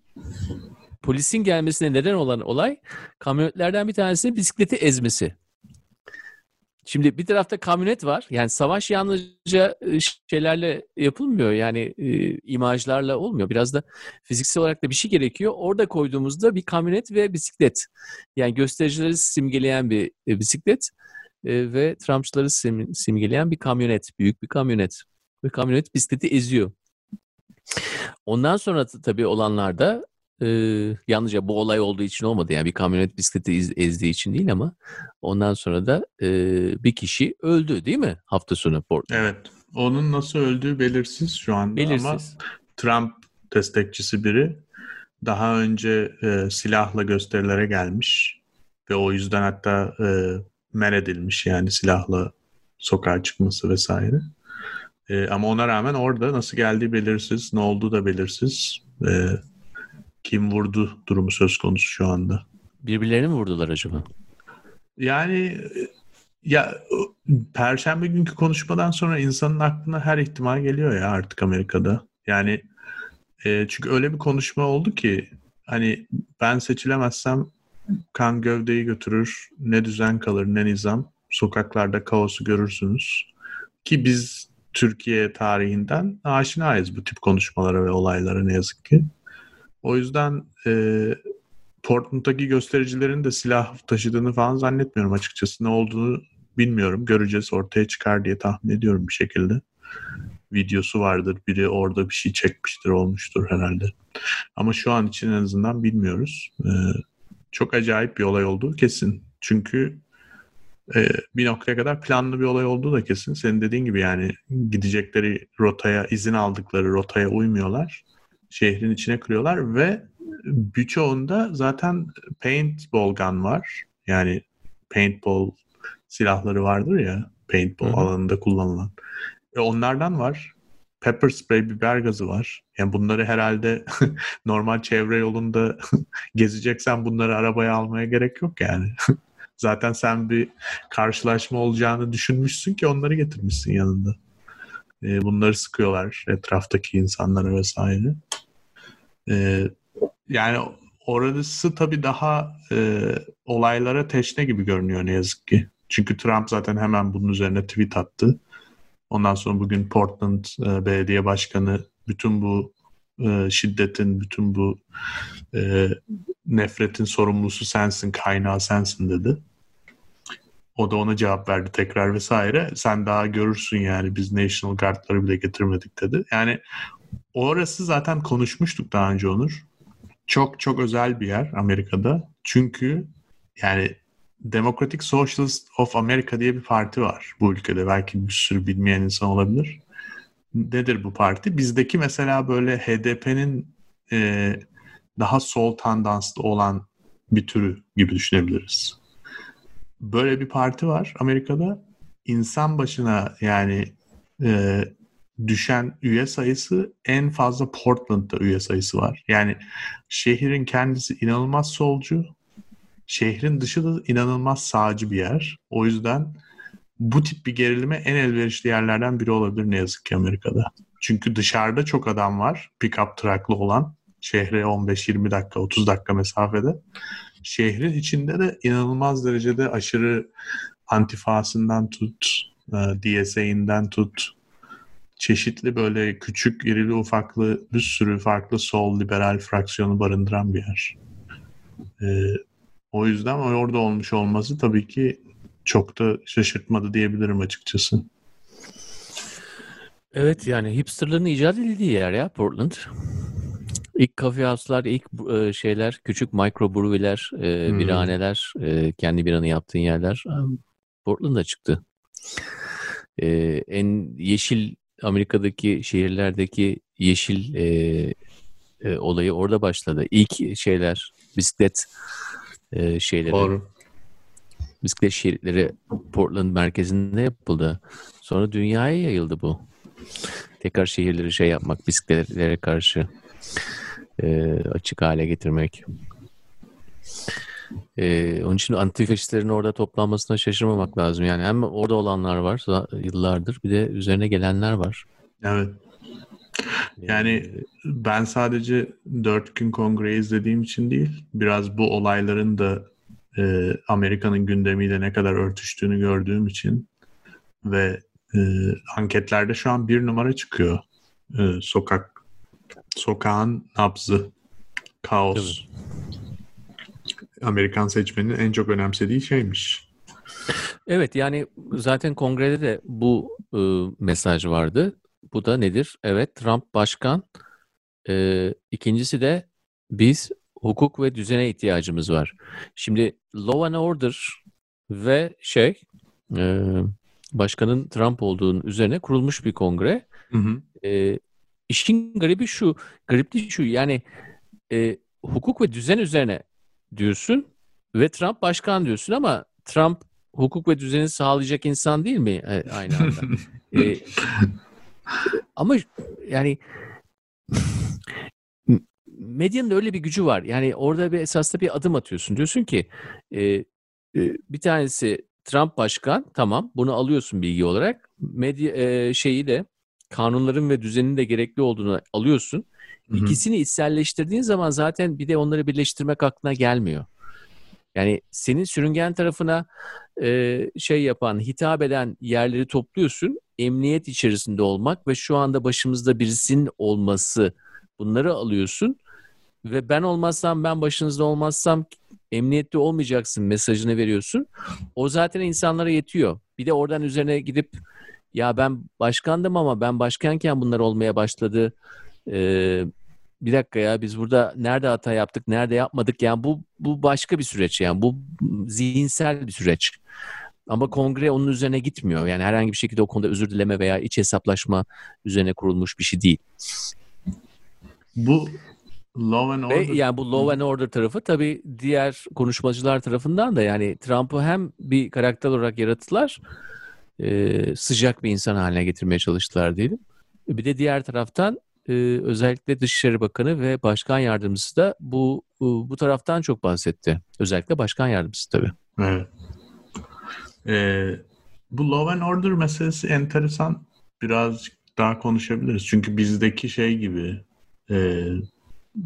polisin gelmesine neden olan olay kamyonetlerden bir tanesinin bisikleti ezmesi. Şimdi bir tarafta kamyonet var. Yani savaş yalnızca e, şeylerle yapılmıyor. Yani e, imajlarla olmuyor. Biraz da fiziksel olarak da bir şey gerekiyor. Orada koyduğumuzda bir kamyonet ve bisiklet. Yani göstericileri simgeleyen bir e, bisiklet e, ve Trumpçıları sim, simgeleyen bir kamyonet. Büyük bir kamyonet. Ve kamyonet bisikleti eziyor. Ondan sonra tabii olanlarda e, yalnızca bu olay olduğu için olmadı. Yani bir kamyonet bisikleti iz- ezdiği için değil ama ondan sonra da e, bir kişi öldü değil mi hafta sonu? Evet. Onun nasıl öldüğü belirsiz şu anda ama Belirsiz. Trump destekçisi biri daha önce e, silahla gösterilere gelmiş ve o yüzden hatta e, men edilmiş yani silahla sokağa çıkması vesaire. E, ama ona rağmen orada nasıl geldiği belirsiz, ne olduğu da belirsiz. E, kim vurdu durumu söz konusu şu anda. Birbirlerini mi vurdular acaba? Yani e, ya Perşembe günkü konuşmadan sonra insanın aklına her ihtimal geliyor ya artık Amerika'da. Yani e, çünkü öyle bir konuşma oldu ki hani ben seçilemezsem kan gövdeyi götürür, ne düzen kalır ne nizam. Sokaklarda kaosu görürsünüz. Ki biz Türkiye tarihinden aşinayız bu tip konuşmalara ve olaylara ne yazık ki. O yüzden e, Portland'daki göstericilerin de silah taşıdığını falan zannetmiyorum açıkçası. Ne olduğunu bilmiyorum. Göreceğiz ortaya çıkar diye tahmin ediyorum bir şekilde. Videosu vardır. Biri orada bir şey çekmiştir, olmuştur herhalde. Ama şu an için en azından bilmiyoruz. Ee, çok acayip bir olay olduğu kesin. Çünkü e, bir noktaya kadar planlı bir olay olduğu da kesin. Senin dediğin gibi yani gidecekleri rotaya, izin aldıkları rotaya uymuyorlar. Şehrin içine kırıyorlar ve birçoğunda zaten paintball gun var. Yani paintball silahları vardır ya paintball Hı hı. alanında kullanılan. E onlardan var. Pepper spray, biber gazı var. Yani bunları herhalde <laughs> normal çevre yolunda <laughs> gezeceksen bunları arabaya almaya gerek yok yani. <laughs> Zaten sen bir karşılaşma olacağını düşünmüşsün ki onları getirmişsin yanında. E, bunları sıkıyorlar etraftaki insanlara vesaire. E, yani orası tabii daha e, olaylara teşne gibi görünüyor ne yazık ki. Çünkü Trump zaten hemen bunun üzerine tweet attı. Ondan sonra bugün Portland e, Belediye Başkanı bütün bu e, şiddetin, bütün bu e, nefretin sorumlusu sensin, kaynağı sensin dedi. O da ona cevap verdi tekrar vesaire. Sen daha görürsün yani biz National Guard'ları bile getirmedik dedi. Yani orası zaten konuşmuştuk daha önce Onur. Çok çok özel bir yer Amerika'da. Çünkü yani Democratic Socialist of America diye bir parti var bu ülkede. Belki bir sürü bilmeyen insan olabilir. Nedir bu parti? Bizdeki mesela böyle HDP'nin e, daha sol tandanslı olan bir türü gibi düşünebiliriz. Böyle bir parti var Amerika'da. İnsan başına yani e, düşen üye sayısı en fazla Portland'da üye sayısı var. Yani şehrin kendisi inanılmaz solcu. Şehrin dışı da inanılmaz sağcı bir yer. O yüzden bu tip bir gerilime en elverişli yerlerden biri olabilir ne yazık ki Amerika'da. Çünkü dışarıda çok adam var. Pick-up trucklı olan. Şehre 15-20 dakika, 30 dakika mesafede. Şehrin içinde de inanılmaz derecede aşırı antifasından tut, e, DSA'inden tut, çeşitli böyle küçük, irili ufaklı bir sürü farklı sol liberal fraksiyonu barındıran bir yer. Ee, o yüzden orada olmuş olması tabii ki çok da şaşırtmadı diyebilirim açıkçası. Evet yani hipsterların icat edildiği yer ya Portland. İlk kafe house'lar, ilk e, şeyler, küçük microbrewery'ler, e, Hmm. birahaneler, e, kendi biranı yaptığın yerler e, Portland'da çıktı. E, en yeşil Amerika'daki şehirlerdeki yeşil e, e, olayı orada başladı. İlk şeyler bisiklet e, şeyleri. Doğru. Bisiklet şeritleri Portland merkezinde yapıldı. Sonra dünyaya yayıldı bu. Tekrar şehirleri şey yapmak, bisikletlere karşı e, açık hale getirmek. E, onun için antifaşistlerin orada toplanmasına şaşırmamak lazım. Yani hem orada olanlar var yıllardır bir de üzerine gelenler var. Evet. Yani ben sadece dört gün kongre izlediğim için değil, biraz bu olayların da e, Amerika'nın gündemiyle ne kadar örtüştüğünü gördüğüm için ve e, anketlerde şu an bir numara çıkıyor. E, sokak sokağın nabzı, kaos. Tabii. Amerikan seçmenin en çok önemsediği şeymiş. Evet yani zaten kongrede de bu e, mesaj vardı. Bu da nedir? Evet Trump başkan. E, ikincisi de biz hukuk ve düzene ihtiyacımız var. Şimdi law and order ve şey e, başkanın Trump olduğunun üzerine kurulmuş bir kongre. Hı hı. E, işin garibi şu, garipli şu yani e, hukuk ve düzen üzerine diyorsun ve Trump başkan diyorsun ama Trump hukuk ve düzeni sağlayacak insan değil mi e, aynı anda? e, <laughs> ama yani medyanın öyle bir gücü var. Yani orada bir esasda bir adım atıyorsun. Diyorsun ki e, e, bir tanesi Trump başkan tamam bunu alıyorsun bilgi olarak. Medya e, şeyi de kanunların ve düzenin de gerekli olduğunu alıyorsun. Hı-hı. İkisini içselleştirdiğin zaman zaten bir de onları birleştirmek aklına gelmiyor. Yani senin sürüngen tarafına e, şey yapan, hitap eden yerleri topluyorsun. Emniyet içerisinde olmak ve şu anda başımızda birisinin olması bunları alıyorsun. Ve ben olmazsam, ben başınızda olmazsam emniyette olmayacaksın mesajını veriyorsun. O zaten insanlara yetiyor. Bir de oradan üzerine gidip ya ben başkandım ama ben başkanken bunlar olmaya başladı. Ee, bir dakika ya biz burada nerede hata yaptık, nerede yapmadık? Yani bu bu başka bir süreç yani bu zihinsel bir süreç. Ama kongre onun üzerine gitmiyor. Yani herhangi bir şekilde o konuda özür dileme veya iç hesaplaşma üzerine kurulmuş bir şey değil. Bu Law and Order. Ve yani bu Law and Order tarafı tabii diğer konuşmacılar tarafından da yani Trump'ı hem bir karakter olarak yarattılar, e, sıcak bir insan haline getirmeye çalıştılar diyelim. Bir de diğer taraftan e, özellikle Dışişleri Bakanı ve Başkan Yardımcısı da bu bu, taraftan çok bahsetti. Özellikle Başkan Yardımcısı tabii. Evet. Ee, bu Law and Order meselesi enteresan. Birazcık daha konuşabiliriz. Çünkü bizdeki şey gibi e,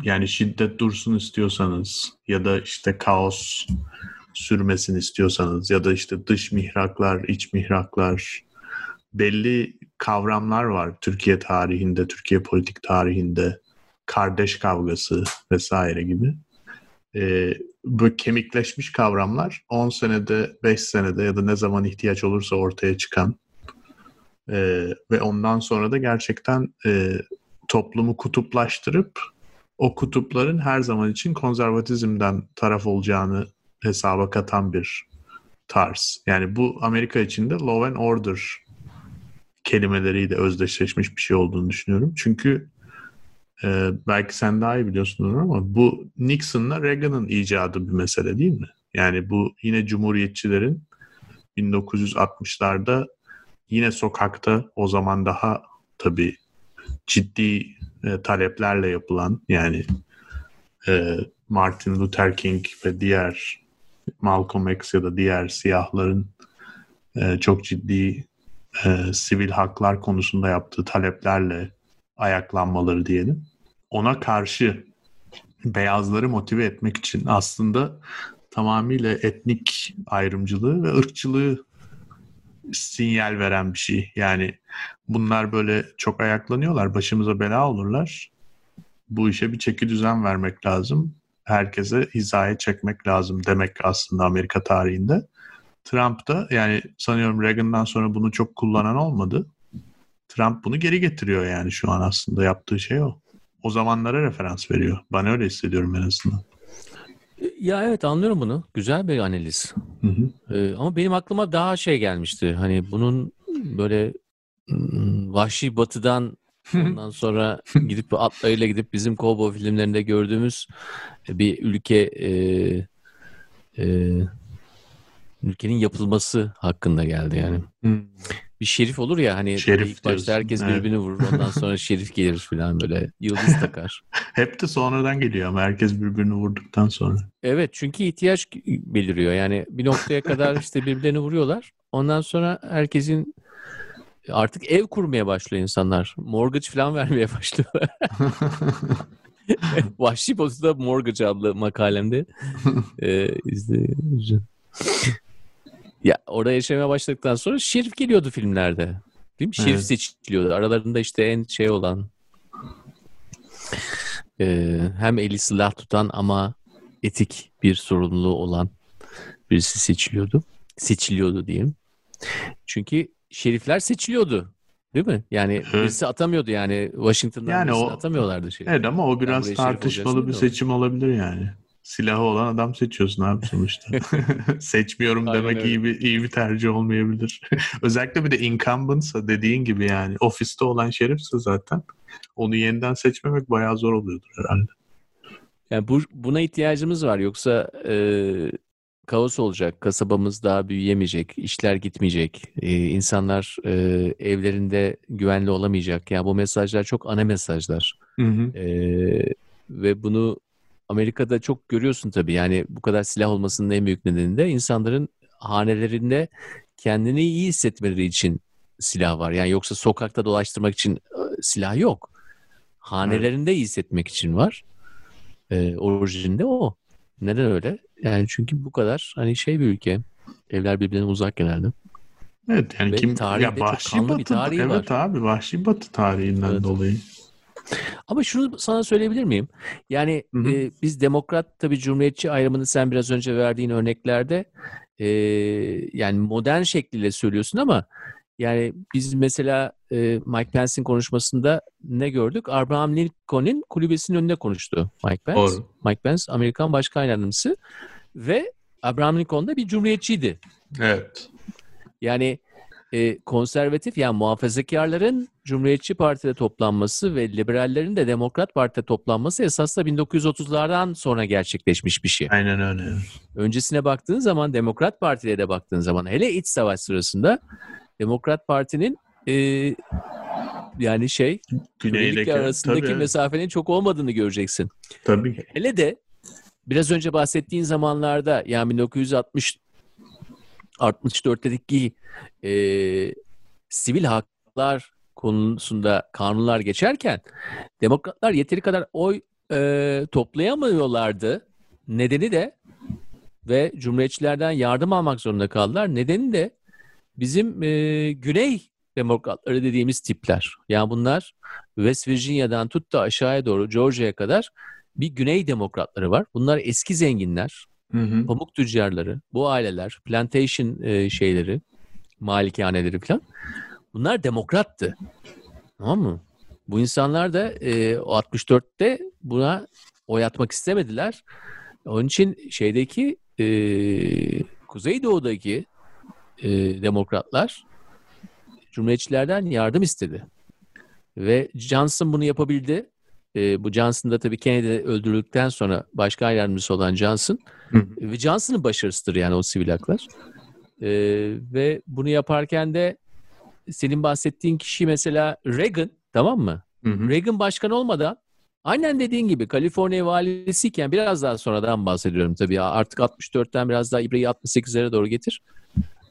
yani şiddet dursun istiyorsanız ya da işte kaos sürmesini istiyorsanız ya da işte dış mihraklar, iç mihraklar belli kavramlar var Türkiye tarihinde, Türkiye politik tarihinde kardeş kavgası vesaire gibi. Ee, bu kemikleşmiş kavramlar 10 senede, 5 senede ya da ne zaman ihtiyaç olursa ortaya çıkan e, ve ondan sonra da gerçekten e, toplumu kutuplaştırıp o kutupların her zaman için konservatizmden taraf olacağını hesaba katan bir tarz. Yani bu Amerika içinde law and order kelimeleriyle özdeşleşmiş bir şey olduğunu düşünüyorum. Çünkü e, belki sen daha iyi biliyorsunuz ama bu Nixon'la Reagan'ın icadı bir mesele değil mi? Yani bu yine cumhuriyetçilerin 1960'larda yine sokakta o zaman daha tabii ciddi e, taleplerle yapılan yani e, Martin Luther King ve diğer Malcolm X ya da diğer siyahların e, çok ciddi e, sivil haklar konusunda yaptığı taleplerle ayaklanmaları diyelim. Ona karşı beyazları motive etmek için aslında tamamıyla etnik ayrımcılığı ve ırkçılığı sinyal veren bir şey. Yani bunlar böyle çok ayaklanıyorlar, başımıza bela olurlar. Bu işe bir çeki düzen vermek lazım. Herkese hizaya çekmek lazım demek aslında Amerika tarihinde. Trump da yani sanıyorum Reagan'dan sonra bunu çok kullanan olmadı. Trump bunu geri getiriyor yani şu an aslında yaptığı şey o. O zamanlara referans veriyor. Ben öyle hissediyorum en azından. Ya evet anlıyorum bunu. Güzel bir analiz. Hı hı. Ee, ama benim aklıma daha şey gelmişti. Hani bunun böyle vahşi batıdan ondan sonra gidip atlarıyla gidip bizim kovboy filmlerinde gördüğümüz bir ülke e, e, ülkenin yapılması hakkında geldi yani. Hmm. Bir şerif olur ya hani Şerif ilk başta diyorsun, herkes evet. birbirini vurur ondan sonra <laughs> şerif gelir falan böyle yıldız takar. <laughs> Hep de sonradan geliyor ama herkes birbirini vurduktan sonra. Evet çünkü ihtiyaç beliriyor. Yani bir noktaya kadar işte birbirlerini vuruyorlar. Ondan sonra herkesin artık ev kurmaya başlıyor insanlar. Mortgage falan <laughs> vermeye başlıyorlar. <laughs> Vahşi Batı'da Mortgage adlı makalemde <laughs> e, izleyeceğim. ya orada yaşamaya başladıktan sonra Şerif geliyordu filmlerde. Değil mi? Şerif Evet. seçiliyordu. Aralarında işte en şey olan e, hem eli silah tutan ama etik bir sorumluluğu olan birisi seçiliyordu. Seçiliyordu diyeyim. Çünkü şerifler seçiliyordu. Değil mi? Yani Evet. birisi atamıyordu yani Washington'dan Yani o- atamıyorlardı şey. Evet ama o biraz şerif tartışmalı bir seçim olabilir yani. Silahı olan adam seçiyorsun abi sonuçta. <laughs> Seçmiyorum Aynen demek öyle. iyi bir iyi bir tercih olmayabilir. <laughs> Özellikle bir de incumbent'sa dediğin gibi yani ofiste olan şerifse zaten onu yeniden seçmemek bayağı zor oluyordur herhalde. Yani bu, buna ihtiyacımız var. Yoksa e, kaos olacak. Kasabamız daha büyüyemeyecek. işler gitmeyecek. E, insanlar e, evlerinde güvenli olamayacak. Yani bu mesajlar çok ana mesajlar. Hı hı. E, ve bunu Amerika'da çok görüyorsun tabii. Yani bu kadar silah olmasının en büyük nedeni de insanların hanelerinde kendini iyi hissetmeleri için silah var. Yani yoksa sokakta dolaştırmak için e, silah yok. Hanelerinde iyi hissetmek için var. E, orijinde o. Neden öyle? Yani çünkü bu kadar hani şey bir ülke. Evler birbirinden uzak genelde. Evet yani Ve kim tarihinde ya çok vahşi kanlı bir batı tarihi evet var. abi vahşi batı tarihinden Evet. dolayı. Ama şunu sana söyleyebilir miyim? Yani Hı hı. e, biz demokrat tabii cumhuriyetçi ayrımını sen biraz önce verdiğin örneklerde e, yani modern şekliyle söylüyorsun ama yani biz mesela e, Mike Pence'in konuşmasında ne gördük? Abraham Lincoln'in kulübesinin önünde konuştu Mike Pence. Doğru. Mike Pence Amerikan Başkan Yardımcısı ve Abraham Lincoln da bir cumhuriyetçiydi. Evet. Yani e, konservatif yani muhafazakarların Cumhuriyetçi Parti'de toplanması ve liberallerin de Demokrat Parti'de toplanması esasında 1930'lardan sonra gerçekleşmiş bir şey. Aynen öyle. Öncesine baktığın zaman Demokrat Parti'ye de baktığın zaman hele iç savaş sırasında Demokrat Parti'nin e, yani şey Güneydeki arasındaki tabii, mesafenin çok olmadığını göreceksin. tabii. Hele de biraz önce bahsettiğin zamanlarda yani 1960 64'teki e, sivil haklar konusunda kanunlar geçerken demokratlar yeteri kadar oy e, toplayamıyorlardı. Nedeni de ve cumhuriyetçilerden yardım almak zorunda kaldılar. Nedeni de bizim e, güney demokratları dediğimiz tipler. Yani bunlar West Virginia'dan tut da aşağıya doğru Georgia'ya kadar bir güney demokratları var. Bunlar eski zenginler, Hı hı. pamuk tüccarları, bu aileler, plantation e, şeyleri, malikaneleri falan. Bunlar demokrattı. Tamam mı? Bu insanlar da e, o 64'te buna oy atmak istemediler. Onun için şeydeki e, Kuzeydoğu'daki e, demokratlar Cumhuriyetçilerden yardım istedi. Ve Johnson bunu yapabildi. E, bu Johnson da tabii Kennedy öldürüldükten sonra başkan yardımcısı olan Johnson. Hı hı. Ve Johnson'ın başarısıdır yani o sivil haklar. E, ve bunu yaparken de senin bahsettiğin kişi mesela Reagan tamam mı? Hı hı. Reagan başkan olmadan aynen dediğin gibi Kaliforniya valisiyken biraz daha sonradan bahsediyorum tabii. Artık 64'ten biraz daha ibreyi 68'lere doğru getir.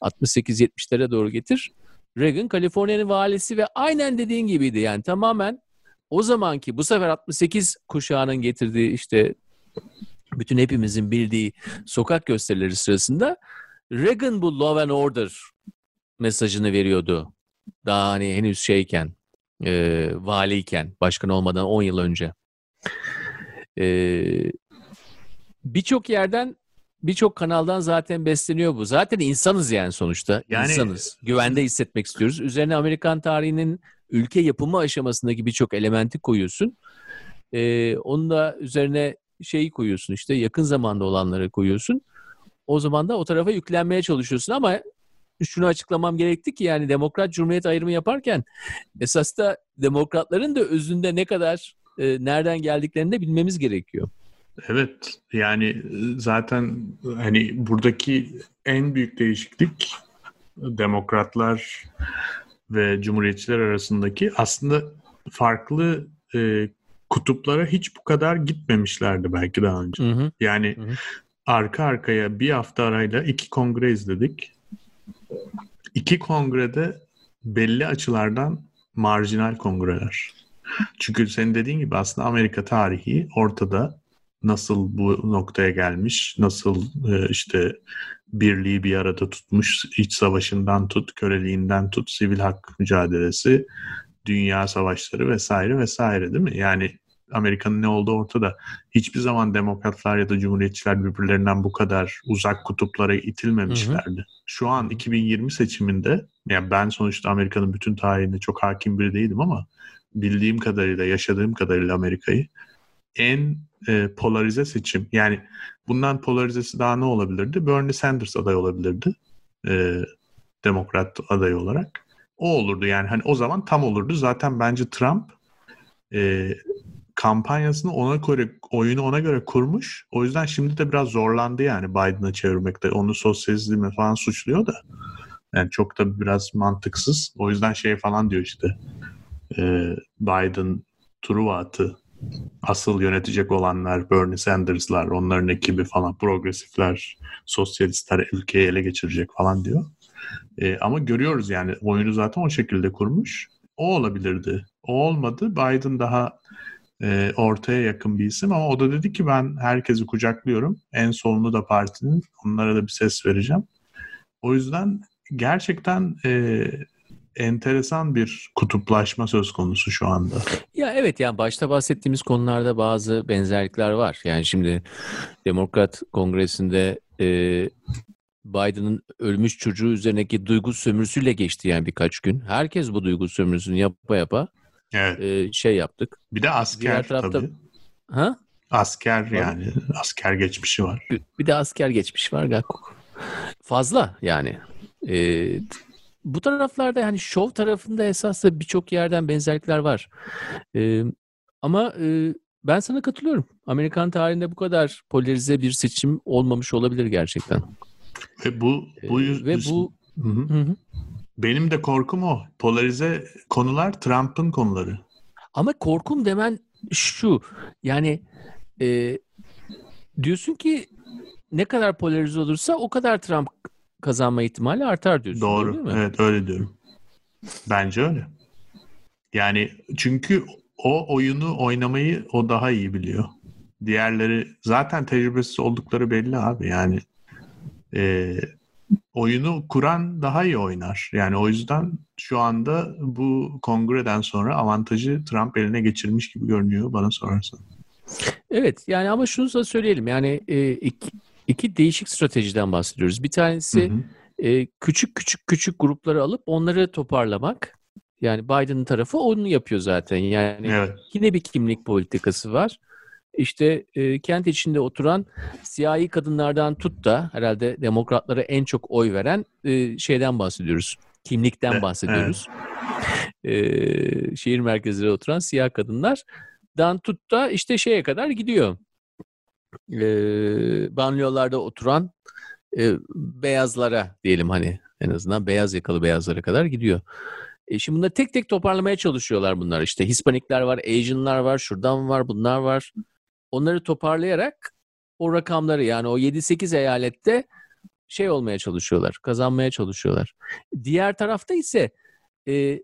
68-70'lere doğru getir. Reagan Kaliforniya'nın valisi ve aynen dediğin gibiydi. Yani tamamen o zamanki bu sefer 68 kuşağının getirdiği işte bütün hepimizin bildiği sokak gösterileri sırasında Reagan bu law and order mesajını veriyordu. Daha hani henüz şeyken, e, valiyken, başkan olmadan 10 yıl önce. E, birçok yerden, birçok kanaldan zaten besleniyor bu. Zaten insanız yani sonuçta. Yani- insanız. Güvende hissetmek istiyoruz. Üzerine Amerikan tarihinin ülke yapımı aşamasındaki birçok elementi koyuyorsun. E, onun da üzerine şeyi koyuyorsun işte yakın zamanda olanları koyuyorsun. O zaman da o tarafa yüklenmeye çalışıyorsun ama şunu açıklamam gerekti ki yani Demokrat Cumhuriyet ayrımı yaparken esas da demokratların da özünde ne kadar e, nereden geldiklerini de bilmemiz gerekiyor. Evet yani zaten hani buradaki en büyük değişiklik demokratlar ve cumhuriyetçiler arasındaki aslında farklı e, kutuplara hiç bu kadar gitmemişlerdi belki daha önce. Hı hı. Yani hı hı. arka arkaya bir hafta arayla iki kongre izledik. İki kongrede belli açılardan marjinal kongreler. Çünkü senin dediğin gibi aslında Amerika tarihi ortada nasıl bu noktaya gelmiş, nasıl e, işte birliği bir arada tutmuş, iç savaşından tut, köleliğinden tut, sivil hak mücadelesi, dünya savaşları vesaire vesaire değil mi? Yani Amerika'nın ne olduğu ortada. Hiçbir zaman demokratlar ya da cumhuriyetçiler birbirlerinden bu kadar uzak kutuplara itilmemişlerdi. Hı hı. Şu an 2020 seçiminde yani ben sonuçta Amerika'nın bütün tarihine çok hakim biri değilim ama bildiğim kadarıyla, yaşadığım kadarıyla Amerika'yı en e, polarize seçim. Yani bundan polarizesi daha ne olabilirdi? Bernie Sanders aday olabilirdi. E, demokrat aday olarak. O olurdu yani hani o zaman tam olurdu. Zaten bence Trump e, kampanyasını ona göre oyunu ona göre kurmuş. O yüzden şimdi de biraz zorlandı yani Biden'a çevirmekte. Onu sosyalizmle falan suçluyor da. Yani çok da biraz mantıksız. O yüzden şey falan diyor işte. E, Biden Truva atı asıl yönetecek olanlar Bernie Sanders'lar, onların ekibi falan, progresifler, sosyalistler ülkeyi ele geçirecek falan diyor. E, ama görüyoruz yani oyunu zaten o şekilde kurmuş. O olabilirdi. O olmadı. Biden daha e, ortaya yakın bir isim ama o da dedi ki ben herkesi kucaklıyorum. En sonunu da partinin. Onlara da bir ses vereceğim. O yüzden gerçekten e, enteresan bir kutuplaşma söz konusu şu anda. Ya evet yani başta bahsettiğimiz konularda bazı benzerlikler var. Yani şimdi Demokrat Kongresi'nde e, Biden'ın ölmüş çocuğu üzerindeki duygu sömürüsüyle geçti yani birkaç gün. Herkes bu duygu sömürüsünü yapa yapa evet. e, şey yaptık. Bir de asker Diğer tarafta, tabii. Ha? Asker yani. Asker geçmişi var. Bir, de asker geçmişi var Gakuk. Fazla yani. Ee, bu taraflarda yani şov tarafında esasında birçok yerden benzerlikler var. Ee, ama e, ben sana katılıyorum. Amerikan tarihinde bu kadar polarize bir seçim olmamış olabilir gerçekten. Ve bu bu ee, ve bu. Hı hı. benim de korkum o. Polarize konular Trump'ın konuları. Ama korkum demen şu. Yani e, diyorsun ki ne kadar polarize olursa o kadar Trump kazanma ihtimali artar diyorsun. Doğru. Değil mi? Evet öyle diyorum. Bence öyle. Yani çünkü o oyunu oynamayı o daha iyi biliyor. Diğerleri zaten tecrübesiz oldukları belli abi. Yani e, oyunu kuran daha iyi oynar. Yani o yüzden şu anda bu kongreden sonra avantajı Trump eline geçirmiş gibi görünüyor bana sorarsan. Evet yani ama şunu da söyleyelim yani e, iki, iki değişik stratejiden bahsediyoruz. Bir tanesi hı hı. E, küçük küçük küçük grupları alıp onları toparlamak. Yani Biden'ın tarafı onu yapıyor zaten. Yani evet. yine bir kimlik politikası var. İşte e, kent içinde oturan siyahi kadınlardan tut da herhalde demokratlara en çok oy veren e, şeyden bahsediyoruz. Kimlikten bahsediyoruz. Evet. E, şehir merkezleri oturan siyah kadınlardan tut da işte şeye kadar gidiyor e, banliyölarda oturan e, beyazlara diyelim hani en azından beyaz yakalı beyazlara kadar gidiyor. E şimdi bunları tek tek toparlamaya çalışıyorlar bunlar. İşte Hispanikler var, Asian'lar var, şuradan var, bunlar var. Onları toparlayarak o rakamları yani o 7-8 eyalette şey olmaya çalışıyorlar, kazanmaya çalışıyorlar. Diğer tarafta ise e,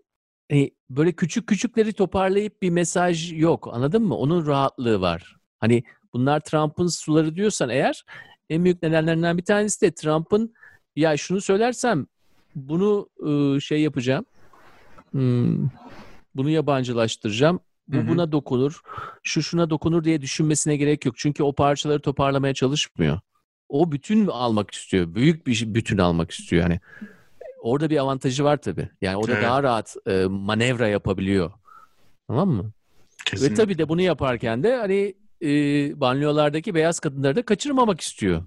hani böyle küçük küçükleri toparlayıp bir mesaj yok anladın mı? Onun rahatlığı var. Hani bunlar Trump'ın suları diyorsan eğer en büyük nedenlerinden bir tanesi de Trump'ın ya şunu söylersem bunu ıı, şey yapacağım. Hmm, bunu yabancılaştıracağım. Bu Hı-hı. buna dokunur. Şu şuna dokunur diye düşünmesine gerek yok. Çünkü o parçaları toparlamaya çalışmıyor. O bütün almak istiyor. Büyük bir bütün almak istiyor yani. Orada bir avantajı var tabii. Yani orada evet. daha rahat e, manevra yapabiliyor. Tamam mı? Kesinlikle. Ve tabii de bunu yaparken de hani e, banliyölardaki beyaz kadınları da kaçırmamak istiyor.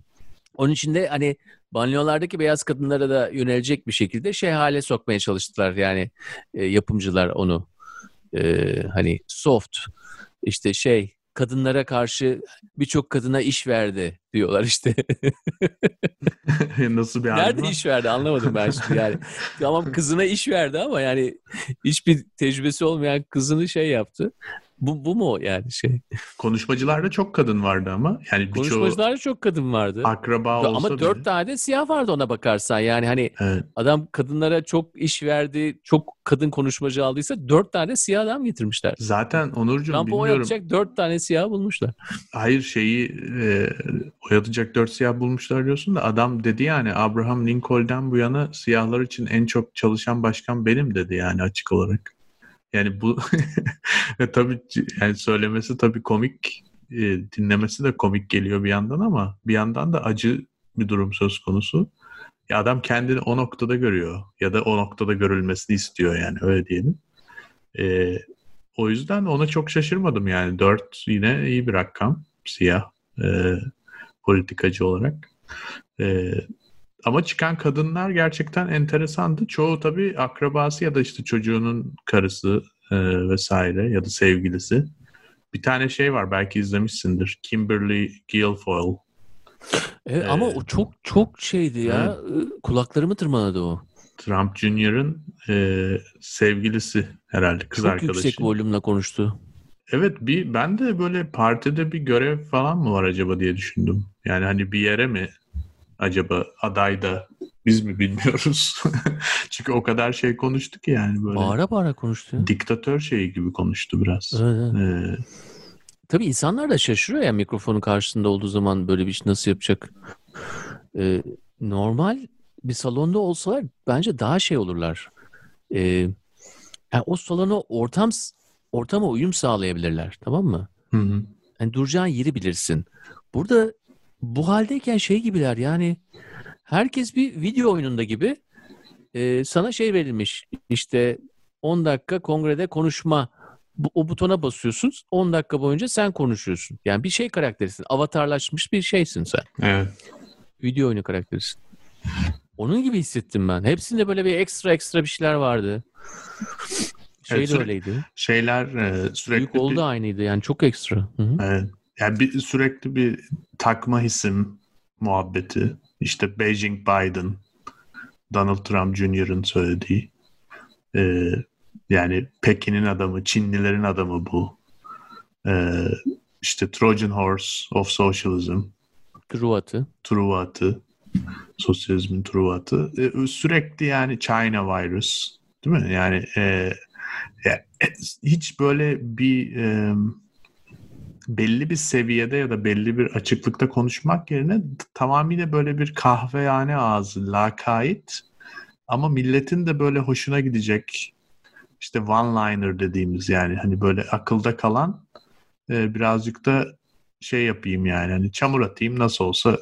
Onun için de hani banyolardaki beyaz kadınlara da yönelecek bir şekilde şey hale sokmaya çalıştılar yani e, yapımcılar onu. E, hani soft işte şey kadınlara karşı birçok kadına iş verdi diyorlar işte. <laughs> Nasıl bir <laughs> Nerede var? iş verdi anlamadım ben şimdi yani. tamam kızına iş verdi ama yani hiçbir tecrübesi olmayan kızını şey yaptı. Bu, bu mu yani şey? Konuşmacılarda çok kadın vardı ama. Yani Konuşmacılarda çok kadın vardı. akraba olsa Ama dört bile. tane siyah vardı ona bakarsan. Yani hani Evet. adam kadınlara çok iş verdi, çok kadın konuşmacı aldıysa dört tane siyah adam getirmişler. Zaten Onurcuğum Trump'ı bilmiyorum. oynatacak dört tane siyah bulmuşlar. Hayır şeyi e, oyatacak dört siyah bulmuşlar diyorsun da adam dedi yani Abraham Lincoln'den bu yana siyahlar için en çok çalışan başkan benim dedi yani açık olarak. Yani bu <laughs> tabii yani söylemesi tabii komik e, dinlemesi de komik geliyor bir yandan ama bir yandan da acı bir durum söz konusu. Ya adam kendini o noktada görüyor ya da o noktada görülmesini istiyor yani öyle diyelim. E, o yüzden ona çok şaşırmadım yani. Dört yine iyi bir rakam. Siyah e, politikacı olarak. E, ama çıkan kadınlar gerçekten enteresandı. Çoğu tabii akrabası ya da işte çocuğunun karısı e, vesaire ya da sevgilisi. Bir tane şey var belki izlemişsindir. Kimberly Guilfoyle. Evet, ama Ee, o çok çok şeydi ya. Kulaklarımı tırmaladı o. Trump Jr.'ın e, sevgilisi herhalde kız çok arkadaşı. yüksek volümle konuştu. Evet bir ben de böyle partide bir görev falan mı var acaba diye düşündüm. Yani hani bir yere mi acaba adayda biz mi bilmiyoruz. <laughs> Çünkü o kadar şey konuştu ki yani böyle Bağıra bağıra konuştu. diktatör şeyi gibi konuştu biraz. Evet, evet. Ee, Tabii insanlar da şaşırıyor ya mikrofonun karşısında olduğu zaman böyle bir iş nasıl yapacak. Ee, normal bir salonda olsalar bence daha şey olurlar. Ee, yani o salona ortam ortama uyum sağlayabilirler tamam mı? hı hı. Yani duracağın yeri bilirsin. Burada bu haldeyken şey gibiler yani herkes bir video oyununda gibi e, sana şey verilmiş işte 10 dakika kongrede konuşma bu, o butona basıyorsun 10 dakika boyunca sen konuşuyorsun. Yani bir şey karakterisin. Avatarlaşmış bir şeysin sen. Evet. Video oyunu karakterisin. Onun gibi hissettim ben. Hepsinde böyle bir ekstra ekstra bir şeyler vardı. Şey Evet, de öyleydi. Şeyler e, sürekli Büyük oldu bir, aynıydı. Yani çok ekstra. Hı hı. Evet. Yani bir, sürekli bir takma isim muhabbeti. İşte Beijing Biden, Donald Trump Jr.'ın söylediği. Ee, yani Pekin'in adamı, Çinlilerin adamı bu. Ee, işte Trojan Horse of Socialism, Truva atı. Truva atı, sosyalizmin Truva atı. Ee, sürekli yani China virus, değil mi? Yani e, e, hiç böyle bir e, belli bir seviyede ya da belli bir açıklıkta konuşmak yerine tamamıyla böyle bir kahvehane ağzı, lakayt ama milletin de böyle hoşuna gidecek işte one-liner dediğimiz yani hani böyle akılda kalan e, birazcık da şey yapayım yani hani çamur atayım nasıl olsa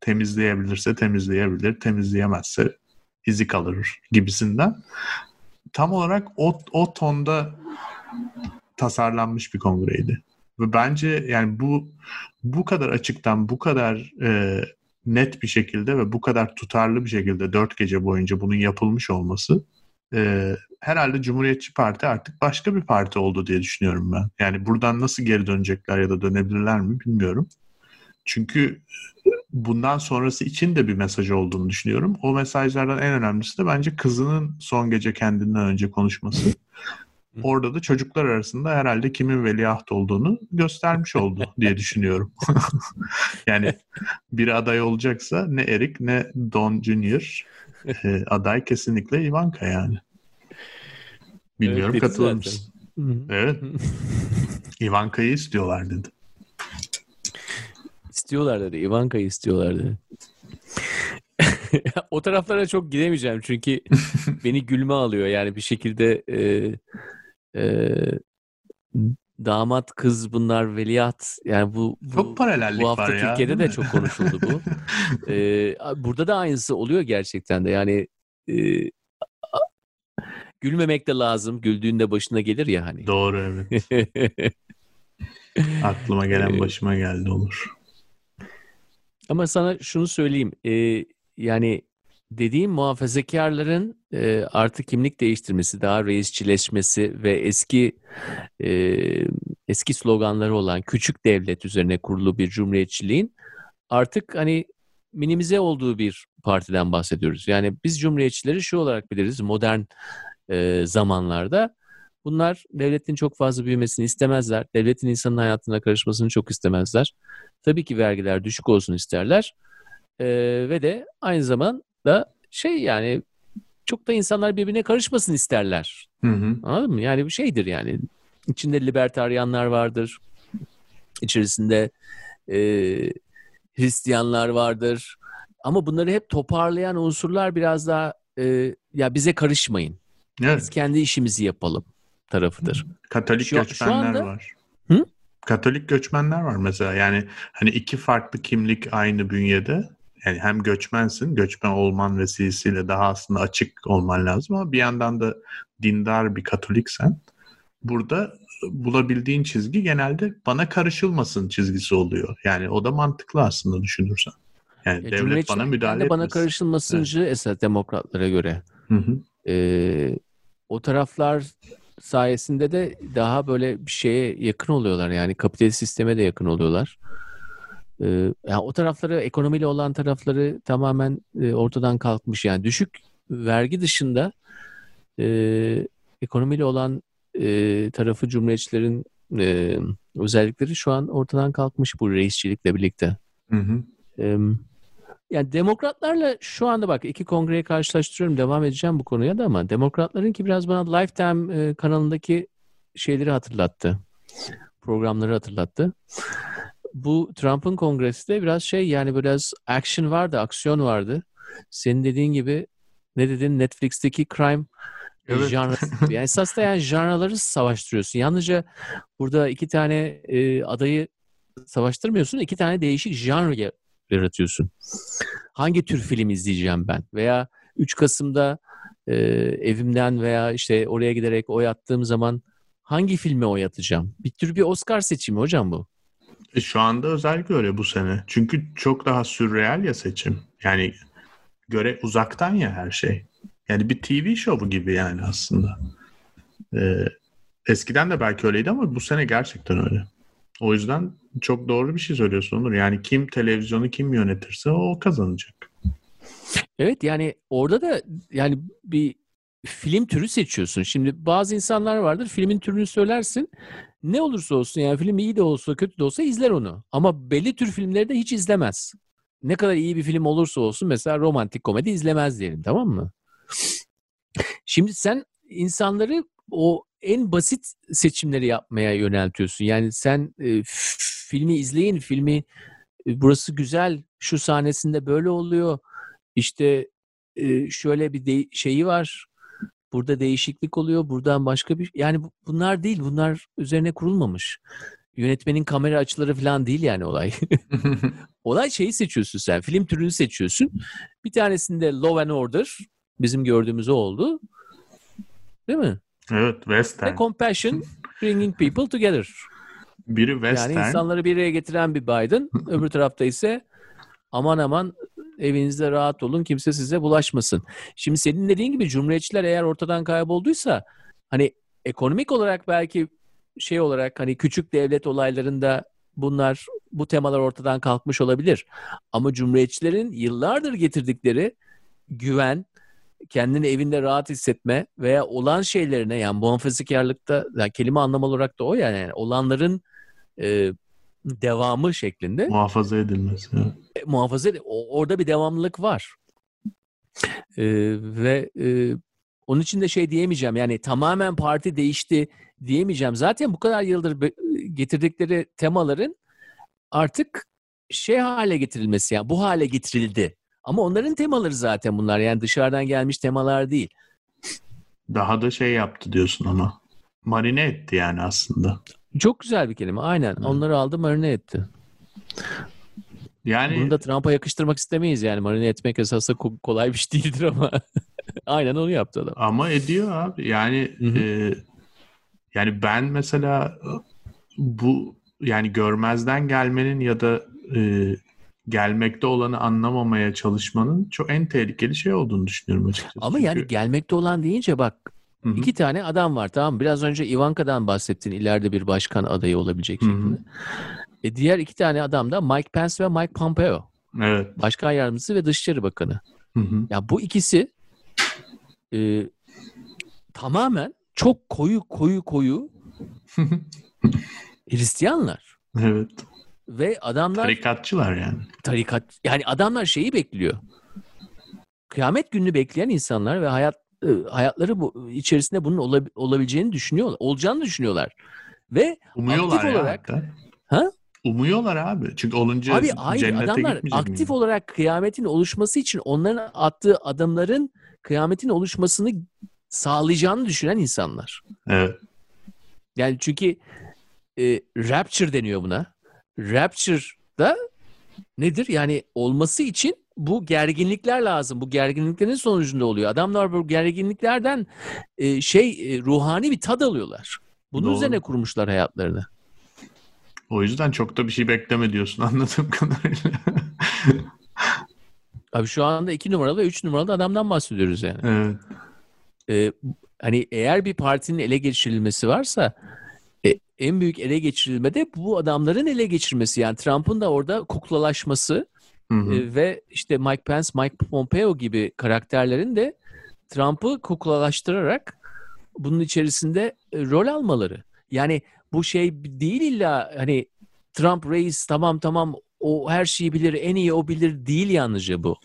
temizleyebilirse temizleyebilir, temizleyemezse izi kalır gibisinden. Tam olarak o, o tonda tasarlanmış bir kongreydi. Ve bence yani bu bu kadar açıktan, bu kadar e, net bir şekilde ve bu kadar tutarlı bir şekilde dört gece boyunca bunun yapılmış olması e, herhalde Cumhuriyetçi Parti artık başka bir parti oldu diye düşünüyorum ben. Yani buradan nasıl geri dönecekler ya da dönebilirler mi bilmiyorum. Çünkü bundan sonrası için de bir mesaj olduğunu düşünüyorum. O mesajlardan en önemlisi de bence kızının son gece kendinden önce konuşması. Orada da çocuklar arasında herhalde kimin veliaht olduğunu göstermiş oldu <laughs> diye düşünüyorum. <laughs> yani bir aday olacaksa ne Eric ne Don Junior e, aday kesinlikle Ivanka yani. Bilmiyorum Evet, katılır mısın? Evet. Ivanka'yı istiyorlar dedi. İstiyorlar dedi. Ivanka'yı istiyorlar dedi. <laughs> o taraflara çok gidemeyeceğim çünkü beni gülme alıyor. Yani bir şekilde e, e, damat kız bunlar veliaht yani bu, bu Çok paralellik bu hafta var ya. Türkiye'de de çok konuşuldu bu. <laughs> Ee, burada da aynısı oluyor gerçekten de. Yani e, a- gülmemek de lazım. Güldüğünde başına gelir ya hani. Doğru evet. <laughs> Aklıma gelen başıma geldi olur. Ama sana şunu söyleyeyim. E, yani dediğim muhafazakarların e, artık kimlik değiştirmesi, daha reisçileşmesi ve eski e, eski sloganları olan küçük devlet üzerine kurulu bir cumhuriyetçiliğin artık hani minimize olduğu bir partiden bahsediyoruz. Yani biz cumhuriyetçileri şu olarak biliriz modern e, zamanlarda. Bunlar devletin çok fazla büyümesini istemezler. Devletin insanın hayatına karışmasını çok istemezler. Tabii ki vergiler düşük olsun isterler. E, ve de aynı zamanda şey yani çok da insanlar birbirine karışmasın isterler. Hı hı. Anladın mı? Yani bir şeydir yani. İçinde libertaryanlar vardır. İçerisinde e, Hristiyanlar vardır. Ama bunları hep toparlayan unsurlar biraz daha e, ya bize karışmayın. Evet. Biz kendi işimizi yapalım tarafıdır. Katolik Şu- şu göçmenler anda- var. Hı? Katolik göçmenler var mesela. Yani hani iki farklı kimlik aynı bünyede. Yani hem göçmensin, göçmen olman vesilesiyle daha aslında açık olman lazım ama bir yandan da dindar bir katoliksen burada bulabildiğin çizgi genelde bana karışılmasın çizgisi oluyor. Yani o da mantıklı aslında düşünürsen. Yani E, devlet bana müdahale bana etmesin. karışılmasıncı esas demokratlara göre. Hı hı. E, o taraflar sayesinde de daha böyle bir şeye yakın oluyorlar yani kapitalist sisteme de yakın oluyorlar. E, yani o tarafları ekonomiyle olan tarafları tamamen e, ortadan kalkmış yani düşük vergi dışında e, ekonomiyle olan e, tarafı cumhuriyetçilerin e, özellikleri şu an ortadan kalkmış bu reisçilikle birlikte. Hı hı. Ee, yani demokratlarla şu anda bak iki kongreyi karşılaştırıyorum. Devam edeceğim bu konuya da ama demokratlarınki biraz bana Lifetime e, kanalındaki şeyleri hatırlattı. Programları hatırlattı. Bu Trump'ın kongresi de biraz şey yani biraz action vardı, aksiyon vardı. Senin dediğin gibi ne dedin Netflix'teki crime Evet. janrası <laughs> gibi. Yani esas da yani janraları savaştırıyorsun. Yalnızca burada iki tane e, adayı savaştırmıyorsun. iki tane değişik janr yaratıyorsun. Hangi tür film izleyeceğim ben? Veya 3 Kasım'da e, evimden veya işte oraya giderek oy attığım zaman hangi filme oy atacağım? Bir tür bir Oscar seçimi hocam bu. E, Şu anda özellikle öyle bu sene. Çünkü çok daha sürreal ya seçim. Yani göre uzaktan ya her şey. Yani bir TV şovu gibi yani aslında. Ee, eskiden de belki öyleydi ama bu sene gerçekten öyle. O yüzden çok doğru bir şey söylüyorsun Onur. Yani kim televizyonu kim yönetirse o kazanacak. Evet yani orada da yani bir film türü seçiyorsun. Şimdi bazı insanlar vardır filmin türünü söylersin. Ne olursa olsun yani film iyi de olsa kötü de olsa izler onu. Ama belli tür filmleri de hiç izlemez. Ne kadar iyi bir film olursa olsun mesela romantik komedi izlemez diyelim tamam mı? Şimdi sen insanları o en basit seçimleri yapmaya yöneltiyorsun. Yani sen e, filmi izleyin, filmi e, burası güzel, şu sahnesinde böyle oluyor. İşte e, şöyle bir de- şeyi var. Burada değişiklik oluyor. Buradan başka bir yani bu- bunlar değil. Bunlar üzerine kurulmamış. Yönetmenin kamera açıları falan değil yani olay. <laughs> <laughs> olay şeyi seçiyorsun sen. Film türünü seçiyorsun. Bir tanesinde Law and Order. Bizim gördüğümüz o oldu. Değil mi? evet Ve Western. Compassion <laughs> Bringing People Together. Biri Western. Yani insanları bir araya getiren bir Biden. öbür tarafta ise aman aman evinizde rahat olun kimse size bulaşmasın. Şimdi senin dediğin gibi cumhuriyetçiler eğer ortadan kaybolduysa hani ekonomik olarak belki şey olarak hani küçük devlet olaylarında bunlar bu temalar ortadan kalkmış olabilir. Ama cumhuriyetçilerin yıllardır getirdikleri güven, kendini evinde rahat hissetme veya olan şeylerine yani muhafazakarlıkta yani kelime anlam olarak da o yani, yani olanların e, devamı şeklinde Muhafaza edilmesi. evet. e, muhafaza o- orada bir devamlılık var. E, ve e, onun için de şey diyemeyeceğim yani tamamen parti değişti diyemeyeceğim. Zaten bu kadar yıldır getirdikleri temaların artık şey hale getirilmesi yani bu hale getirildi. Ama onların temaları zaten bunlar yani dışarıdan gelmiş temalar değil. Daha da şey yaptı diyorsun ama. Marine etti yani aslında. Çok güzel bir kelime aynen. Hı. Onları aldı marine etti. Yani Bunu da Trump'a yakıştırmak istemeyiz yani. Marine etmek esasında ko- kolay bir şey değildir ama <laughs> aynen onu yaptı adam. Ama ediyor abi. Yani Hı hı. e, yani ben mesela bu yani görmezden gelmenin ya da e, gelmekte olanı anlamamaya çalışmanın çok en tehlikeli şey olduğunu düşünüyorum açıkçası. Ama Çünkü- yani gelmekte olan deyince bak Hı hı. iki tane adam var tamam mı? Biraz önce Ivanka'dan bahsettin ileride bir başkan adayı olabilecek Hı hı. şekilde. E diğer iki tane adam da Mike Pence ve Mike Pompeo. Evet. Başkan yardımcısı ve Dışişleri Bakanı. Hı hı. Ya bu ikisi e, tamamen çok koyu koyu koyu <laughs> Hristiyanlar. evet. Ve adamlar Tarikatçılar yani. tarikat yani adamlar şeyi bekliyor. Kıyamet gününü bekleyen insanlar ve hayat hayatları bu içerisinde bunun olab- olabileceğini düşünüyorlar. Olacağını düşünüyorlar. Ve Umuyorlar Aktif olarak- hatta. Ha? Umuyorlar abi. Çünkü olunca abi hayır cennete adamlar aktif miyim? olarak kıyametin oluşması için onların attığı adımların kıyametin oluşmasını sağlayacağını düşünen insanlar. Evet. Yani çünkü e, rapture deniyor buna. Rapture da nedir? Yani olması için bu gerginlikler lazım. Bu gerginliklerin sonucunda oluyor. Adamlar bu gerginliklerden e, şey e, ruhani bir tad alıyorlar. Bunun Doğru. üzerine kurmuşlar hayatlarını. O yüzden çok da bir şey bekleme diyorsun <laughs> anladığım kadarıyla. <laughs> Abi şu anda iki numaralı ve üç numaralı adamdan bahsediyoruz yani. evet. E, hani eğer bir partinin ele geçirilmesi varsa e, en büyük ele geçirilme de bu adamların ele geçirmesi. Yani Trump'ın da orada kuklalaşması Hı hı. E, ve işte Mike Pence, Mike Pompeo gibi karakterlerin de Trump'ı kuklalaştırarak bunun içerisinde e, rol almaları. Yani bu şey değil illa hani Trump reis tamam tamam o her şeyi bilir en iyi o bilir değil yalnızca bu.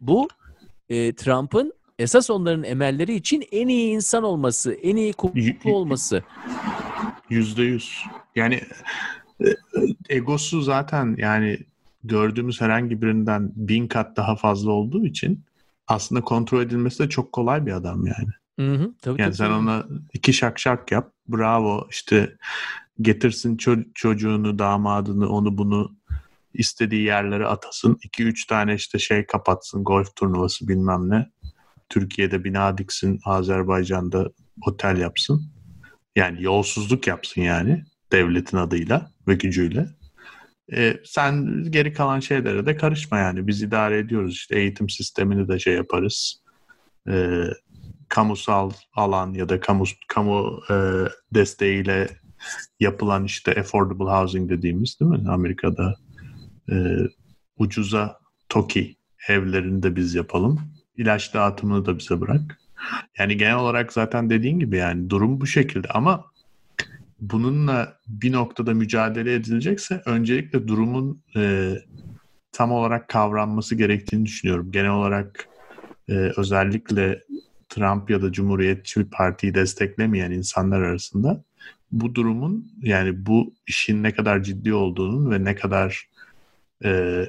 Bu e, Trump'ın esas onların emelleri için en iyi insan olması, en iyi Y- kuklu olması. Yüzde yüz. Yani egosu zaten yani gördüğümüz herhangi birinden bin kat daha fazla olduğu için aslında kontrol edilmesi de çok kolay bir adam yani. Hı hı, tabii, Yani tabii, sen ona iki şak şak yap. Bravo işte getirsin ço- çocuğunu, damadını, onu bunu istediği yerlere atasın. 2-3 tane işte şey kapatsın. Golf turnuvası bilmem ne. Türkiye'de bina diksin. Azerbaycan'da otel yapsın. Yani yolsuzluk yapsın yani. Devletin adıyla ve gücüyle. E, sen geri kalan şeylere de karışma yani. Biz idare ediyoruz. işte eğitim sistemini de şey yaparız. E, kamusal alan ya da kamu kamu e, desteğiyle yapılan işte affordable housing dediğimiz değil mi? Amerika'da e, ucuza TOKİ evlerini de biz yapalım. İlaç dağıtımını da bize bırak. Yani genel olarak zaten dediğin gibi yani durum bu şekilde ama bununla bir noktada mücadele edilecekse öncelikle durumun e, tam olarak kavranması gerektiğini düşünüyorum. Genel olarak e, özellikle Trump ya da Cumhuriyetçi bir partiyi desteklemeyen insanlar arasında bu durumun yani bu işin ne kadar ciddi olduğunun ve ne kadar e,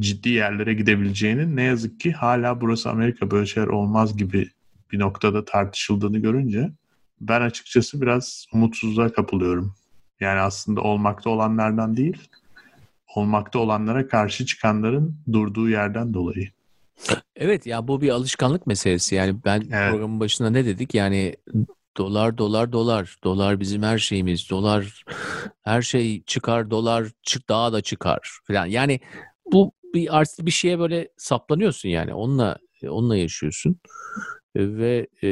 ciddi yerlere gidebileceğinin ne yazık ki hala burası Amerika böyle şeyler olmaz gibi bir noktada tartışıldığını görünce ben açıkçası biraz umutsuzluğa kapılıyorum. Yani aslında olmakta olanlardan değil, olmakta olanlara karşı çıkanların durduğu yerden dolayı. Evet ya bu bir alışkanlık meselesi. Yani ben Evet. programın başında ne dedik? Yani dolar dolar dolar. Dolar bizim her şeyimiz. Dolar her şey çıkar dolar çık daha da çıkar falan. Yani bu bir artık bir şeye böyle saplanıyorsun yani. Onunla onunla yaşıyorsun. Ve e,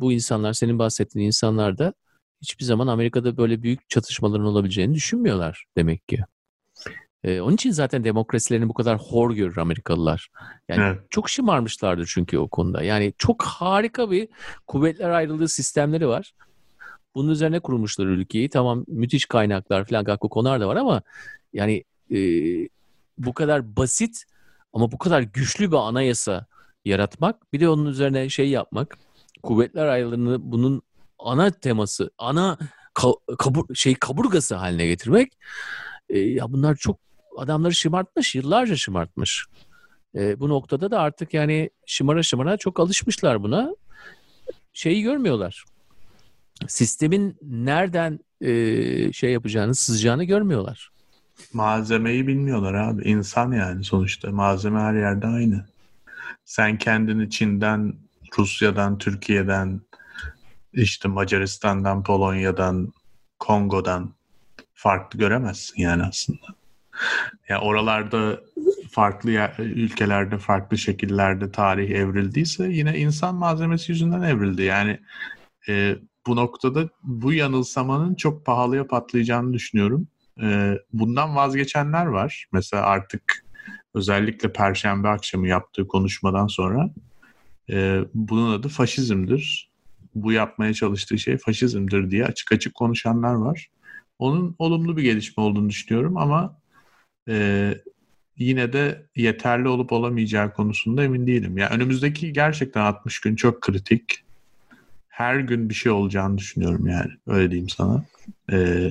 bu insanlar senin bahsettiğin insanlar da hiçbir zaman Amerika'da böyle büyük çatışmaların olabileceğini düşünmüyorlar demek ki. E, onun için zaten demokrasilerini bu kadar hor görür Amerikalılar. Yani Evet. çok şımarmışlardır çünkü o konuda. Yani çok harika bir kuvvetler ayrılığı sistemleri var. Bunun üzerine kurmuşlar ülkeyi. Tamam müthiş kaynaklar falan gakko konar da var ama yani e, bu kadar basit ama bu kadar güçlü bir anayasa yaratmak bir de onun üzerine şey yapmak kuvvetler ayrılığını bunun ana teması ana ka- kabur, şey kaburgası haline getirmek e, ya bunlar çok adamları şımartmış yıllarca şımartmış. E, bu noktada da artık yani şımara şımara çok alışmışlar buna. Şeyi görmüyorlar. Sistemin nereden e, şey yapacağını, sızacağını görmüyorlar. Malzemeyi bilmiyorlar abi. İnsan yani sonuçta. Malzeme her yerde aynı. Sen kendini Çin'den, Rusya'dan, Türkiye'den, işte Macaristan'dan, Polonya'dan, Kongo'dan farklı göremezsin yani aslında. Ya oralarda farklı ülkelerde farklı şekillerde tarih evrildiyse yine insan malzemesi yüzünden evrildi. Yani e, bu noktada bu yanılsamanın çok pahalıya patlayacağını düşünüyorum. E, bundan vazgeçenler var. Mesela artık özellikle Perşembe akşamı yaptığı konuşmadan sonra e, bunun adı faşizmdir. Bu yapmaya çalıştığı şey faşizmdir diye açık açık konuşanlar var. Onun olumlu bir gelişme olduğunu düşünüyorum ama e, yine de yeterli olup olamayacağı konusunda emin değilim. Yani önümüzdeki gerçekten 60 gün çok kritik. Her gün bir şey olacağını düşünüyorum yani. Öyle diyeyim sana. Ee,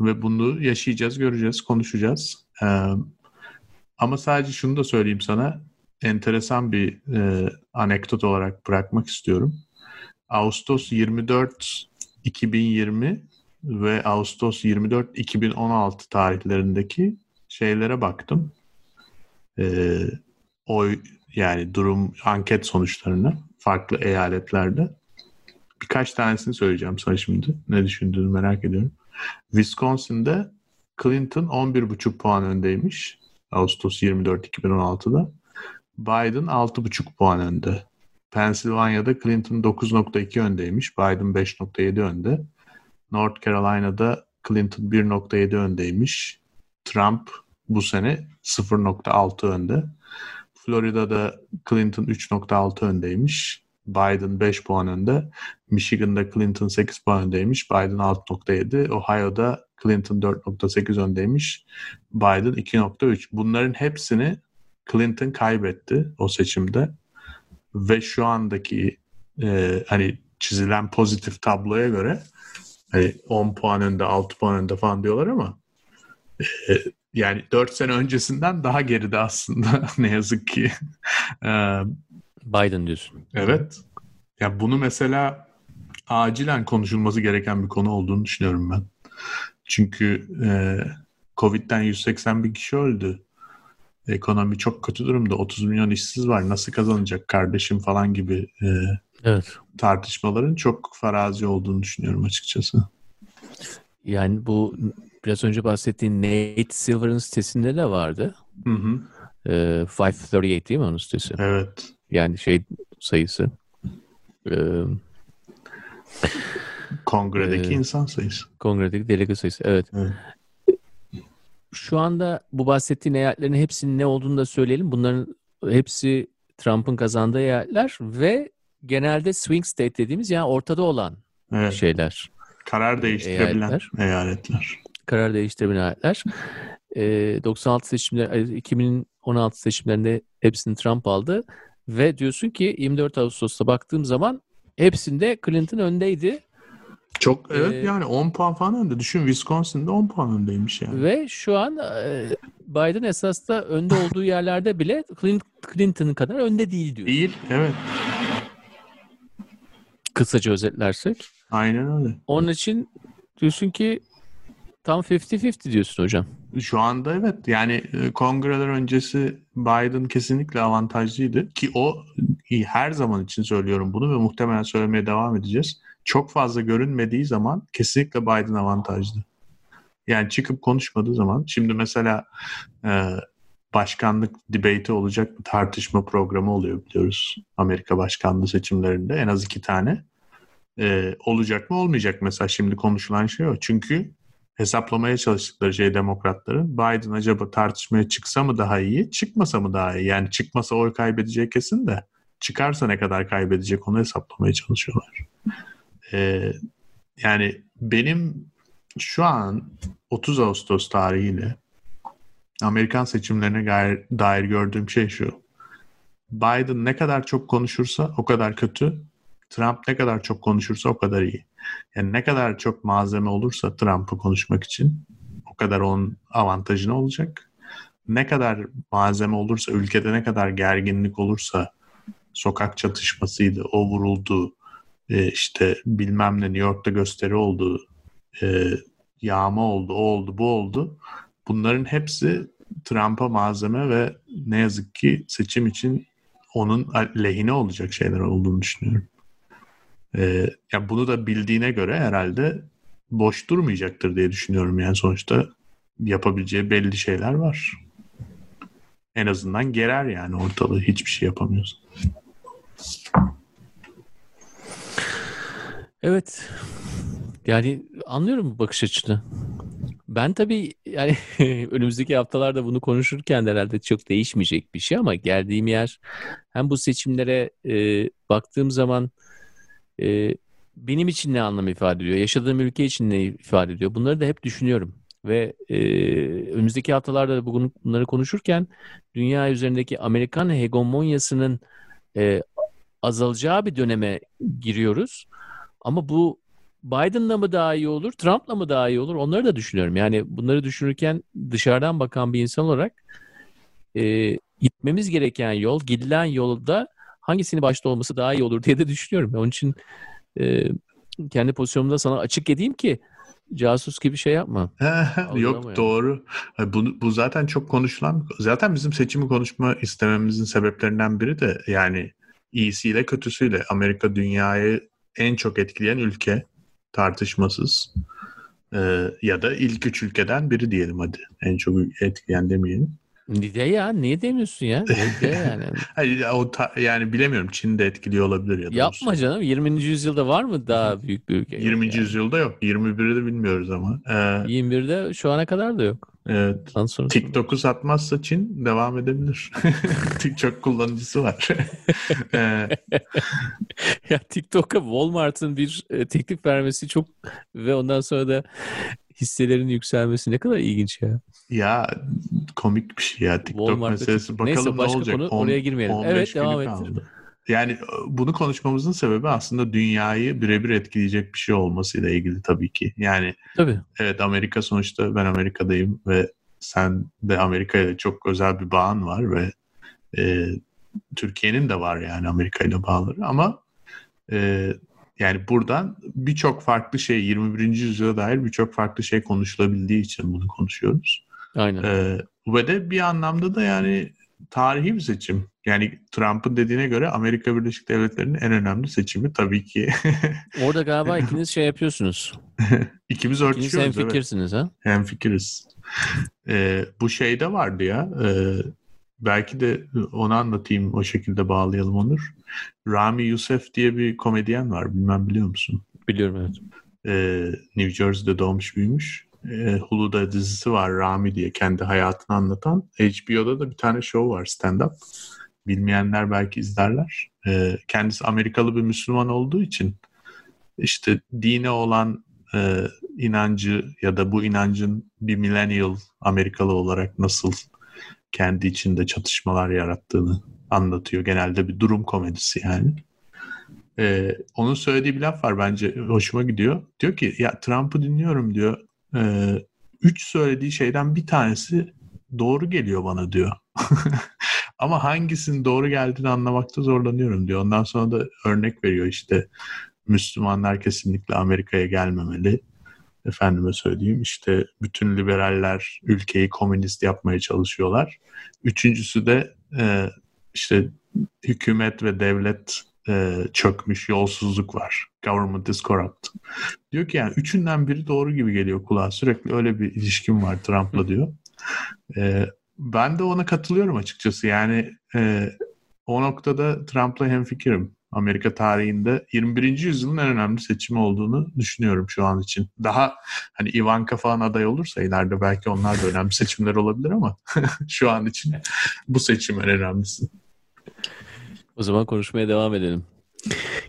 ve bunu yaşayacağız, göreceğiz, konuşacağız. Ee, ama sadece şunu da söyleyeyim sana. Enteresan bir e, anekdot olarak bırakmak istiyorum. Ağustos 24 2020 ve Ağustos 24 2016 tarihlerindeki şeylere baktım. Ee, oy yani durum anket sonuçlarını farklı eyaletlerde. Birkaç tanesini söyleyeceğim sana şimdi. Ne düşündüğünü merak ediyorum. Wisconsin'de Clinton 11,5 puan öndeymiş. Ağustos 24 2016'da. Biden 6,5 puan önde. Pennsylvania'da Clinton 9.2 öndeymiş. Biden 5.7 önde. North Carolina'da Clinton 1.7 öndeymiş. Trump bu sene 0.6 önde. Florida'da Clinton 3.6 öndeymiş. Biden 5 puan önde. Michigan'da Clinton 8 puan öndeymiş. Biden 6.7. Ohio'da Clinton 4.8 öndeymiş. Biden 2.3. Bunların hepsini Clinton kaybetti o seçimde. Ve şu andaki e, hani çizilen pozitif tabloya göre hani 10 puan önde, 6 puan önde falan diyorlar ama e, yani 4 sene öncesinden daha geride aslında <laughs> ne yazık ki. Ee, <laughs> Biden diyorsun. Evet. Ya bunu mesela acilen konuşulması gereken bir konu olduğunu düşünüyorum ben. Çünkü e, Covid'den 180 bin kişi öldü. Ekonomi çok kötü durumda. 30 milyon işsiz var. Nasıl kazanacak kardeşim falan gibi e, evet. tartışmaların çok farazi olduğunu düşünüyorum açıkçası. Yani bu biraz önce bahsettiğin Nate Silver'ın sitesinde de vardı. Hı hı. Ee, 538 değil mi onun sitesi? Evet. Yani şey sayısı. Ee, Kongredeki e, insan sayısı. Kongredeki delege sayısı. Evet. evet. Şu anda bu bahsettiğin eyaletlerin hepsinin ne olduğunu da söyleyelim. Bunların hepsi Trump'ın kazandığı eyaletler ve genelde swing state dediğimiz yani ortada olan evet. şeyler. Karar değiştirebilen eyaletler. eyaletler karar değiştirebilen aletler. E, 96 seçimler, 2016 seçimlerinde hepsini Trump aldı ve diyorsun ki 24 Ağustos'ta baktığım zaman hepsinde Clinton öndeydi. Çok evet ee, yani 10 puan falan önde. Düşün Wisconsin'de 10 puan öndeymiş yani. Ve şu an e, Biden esas da önde olduğu yerlerde bile Clinton'ın kadar önde değil diyor. Değil, evet. Kısaca özetlersek. Aynen öyle. Onun için diyorsun ki Tam 50-50 diyorsun hocam. Şu anda evet. Yani e, kongreler öncesi Biden kesinlikle avantajlıydı. Ki o her zaman için söylüyorum bunu ve muhtemelen söylemeye devam edeceğiz. Çok fazla görünmediği zaman kesinlikle Biden avantajlı. Yani çıkıp konuşmadığı zaman. Şimdi mesela e, başkanlık debate olacak bir tartışma programı oluyor biliyoruz. Amerika başkanlığı seçimlerinde en az iki tane. E, olacak mı olmayacak mesela şimdi konuşulan şey o. Çünkü hesaplamaya çalıştıkları şey demokratların Biden acaba tartışmaya çıksa mı daha iyi, çıkmasa mı daha iyi? Yani çıkmasa oy kaybedeceği kesin de çıkarsa ne kadar kaybedecek onu hesaplamaya çalışıyorlar. Ee, yani benim şu an 30 Ağustos tarihiyle Amerikan seçimlerine dair gördüğüm şey şu. Biden ne kadar çok konuşursa o kadar kötü. Trump ne kadar çok konuşursa o kadar iyi. Yani ne kadar çok malzeme olursa Trump'ı konuşmak için o kadar onun avantajına olacak. Ne kadar malzeme olursa, ülkede ne kadar gerginlik olursa sokak çatışmasıydı, o vuruldu, e, işte bilmem ne New York'ta gösteri oldu, e, yağma oldu, o oldu, bu oldu. Bunların hepsi Trump'a malzeme ve ne yazık ki seçim için onun lehine olacak şeyler olduğunu düşünüyorum. Ee, ya bunu da bildiğine göre herhalde boş durmayacaktır diye düşünüyorum. Yani sonuçta yapabileceği belli şeyler var. En azından gerer yani ortalığı hiçbir şey yapamıyorsun. Evet. Yani anlıyorum bu bakış açını. Ben tabii yani <laughs> önümüzdeki haftalarda bunu konuşurken de herhalde çok değişmeyecek bir şey ama geldiğim yer hem bu seçimlere e, baktığım zaman e, benim için ne anlam ifade ediyor, yaşadığım ülke için ne ifade ediyor bunları da hep düşünüyorum. Ve e, önümüzdeki haftalarda da bugün bunları konuşurken dünya üzerindeki Amerikan hegemonyasının e, azalacağı bir döneme giriyoruz. Ama bu Biden'la mı daha iyi olur, Trump'la mı daha iyi olur onları da düşünüyorum. Yani bunları düşünürken dışarıdan bakan bir insan olarak e, gitmemiz gereken yol, gidilen yolda hangisini başta olması daha iyi olur diye de düşünüyorum. Onun için e, kendi pozisyonumda sana açık edeyim ki casus gibi şey yapma. <laughs> Yok doğru. Bu, bu zaten çok konuşulan. Zaten bizim seçimi konuşma istememizin sebeplerinden biri de yani iyisiyle kötüsüyle Amerika dünyayı en çok etkileyen ülke tartışmasız. Ee, ya da ilk üç ülkeden biri diyelim hadi. En çok etkileyen demeyelim. Ne ya? Niye demiyorsun ya? Ne yani? <laughs> Hayır, o ta, yani bilemiyorum. Çin de etkiliyor olabilir ya da. Yapma olsun. canım. 20. yüzyılda var mı daha büyük bir ülke? 20. Yani. yüzyılda yok. 21'de de bilmiyoruz ama. Ee, 21'de şu ana kadar da yok. Evet. TikTok'u satmazsa Çin devam edebilir. <laughs> TikTok kullanıcısı var. <laughs> ya TikTok'a Walmart'ın bir e, teklif vermesi çok ve ondan sonra da hisselerin yükselmesi ne kadar ilginç ya. Ya komik bir şey ya TikTok Walmart'ta meselesi. Bakalım Neyse, başka ne olacak. Konu, oraya girmeyelim. Evet devam et. Yani e, bunu konuşmamızın sebebi aslında dünyayı birebir etkileyecek bir şey olmasıyla ilgili tabii ki. Yani tabii. evet Amerika sonuçta ben Amerika'dayım ve sen de Amerika ile çok özel bir bağın var ve e, Türkiye'nin de var yani Amerika ile bağları ama e, yani buradan birçok farklı şey 21. yüzyıla dair birçok farklı şey konuşulabildiği için bunu konuşuyoruz. Aynen. Ee, ve de bir anlamda da yani tarihi bir seçim. Yani Trump'ın dediğine göre Amerika Birleşik Devletleri'nin en önemli seçimi tabii ki. <laughs> Orada galiba ikiniz şey yapıyorsunuz. <laughs> İkimiz örtüşüyoruz. İkiniz hem fikirsiniz evet. ha? Hem fikiriz. Ee, bu şeyde vardı ya. E, belki de onu anlatayım o şekilde bağlayalım Onur. Rami Youssef diye bir komedyen var. Bilmem biliyor musun? Biliyorum evet. Ee, New Jersey'de doğmuş büyümüş. Ee, Hulu'da dizisi var Rami diye kendi hayatını anlatan. HBO'da da bir tane show var stand-up. Bilmeyenler belki izlerler. Ee, kendisi Amerikalı bir Müslüman olduğu için işte dine olan e, inancı ya da bu inancın bir millennial Amerikalı olarak nasıl kendi içinde çatışmalar yarattığını anlatıyor. Genelde bir durum komedisi yani. Ee, onun söylediği bir laf var bence hoşuma gidiyor. Diyor ki ya Trump'ı dinliyorum diyor. Ee, üç söylediği şeyden bir tanesi doğru geliyor bana diyor. <laughs> Ama hangisinin doğru geldiğini anlamakta zorlanıyorum diyor. Ondan sonra da örnek veriyor işte Müslümanlar kesinlikle Amerika'ya gelmemeli. Efendime söyleyeyim işte bütün liberaller ülkeyi komünist yapmaya çalışıyorlar. Üçüncüsü de e, işte hükümet ve devlet e, çökmüş, yolsuzluk var. Government is corrupt. Diyor ki yani üçünden biri doğru gibi geliyor kulağa. Sürekli öyle bir ilişkim var Trump'la diyor. E, ben de ona katılıyorum açıkçası. Yani e, o noktada Trump'la hemfikirim. Amerika tarihinde 21. yüzyılın en önemli seçimi olduğunu düşünüyorum şu an için. Daha hani Ivanka falan aday olursa ileride belki onlar da önemli seçimler olabilir ama <laughs> şu an için bu seçim en önemlisi. O zaman konuşmaya devam edelim.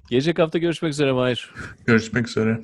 Gelecek hafta görüşmek üzere Mahir. Görüşmek üzere.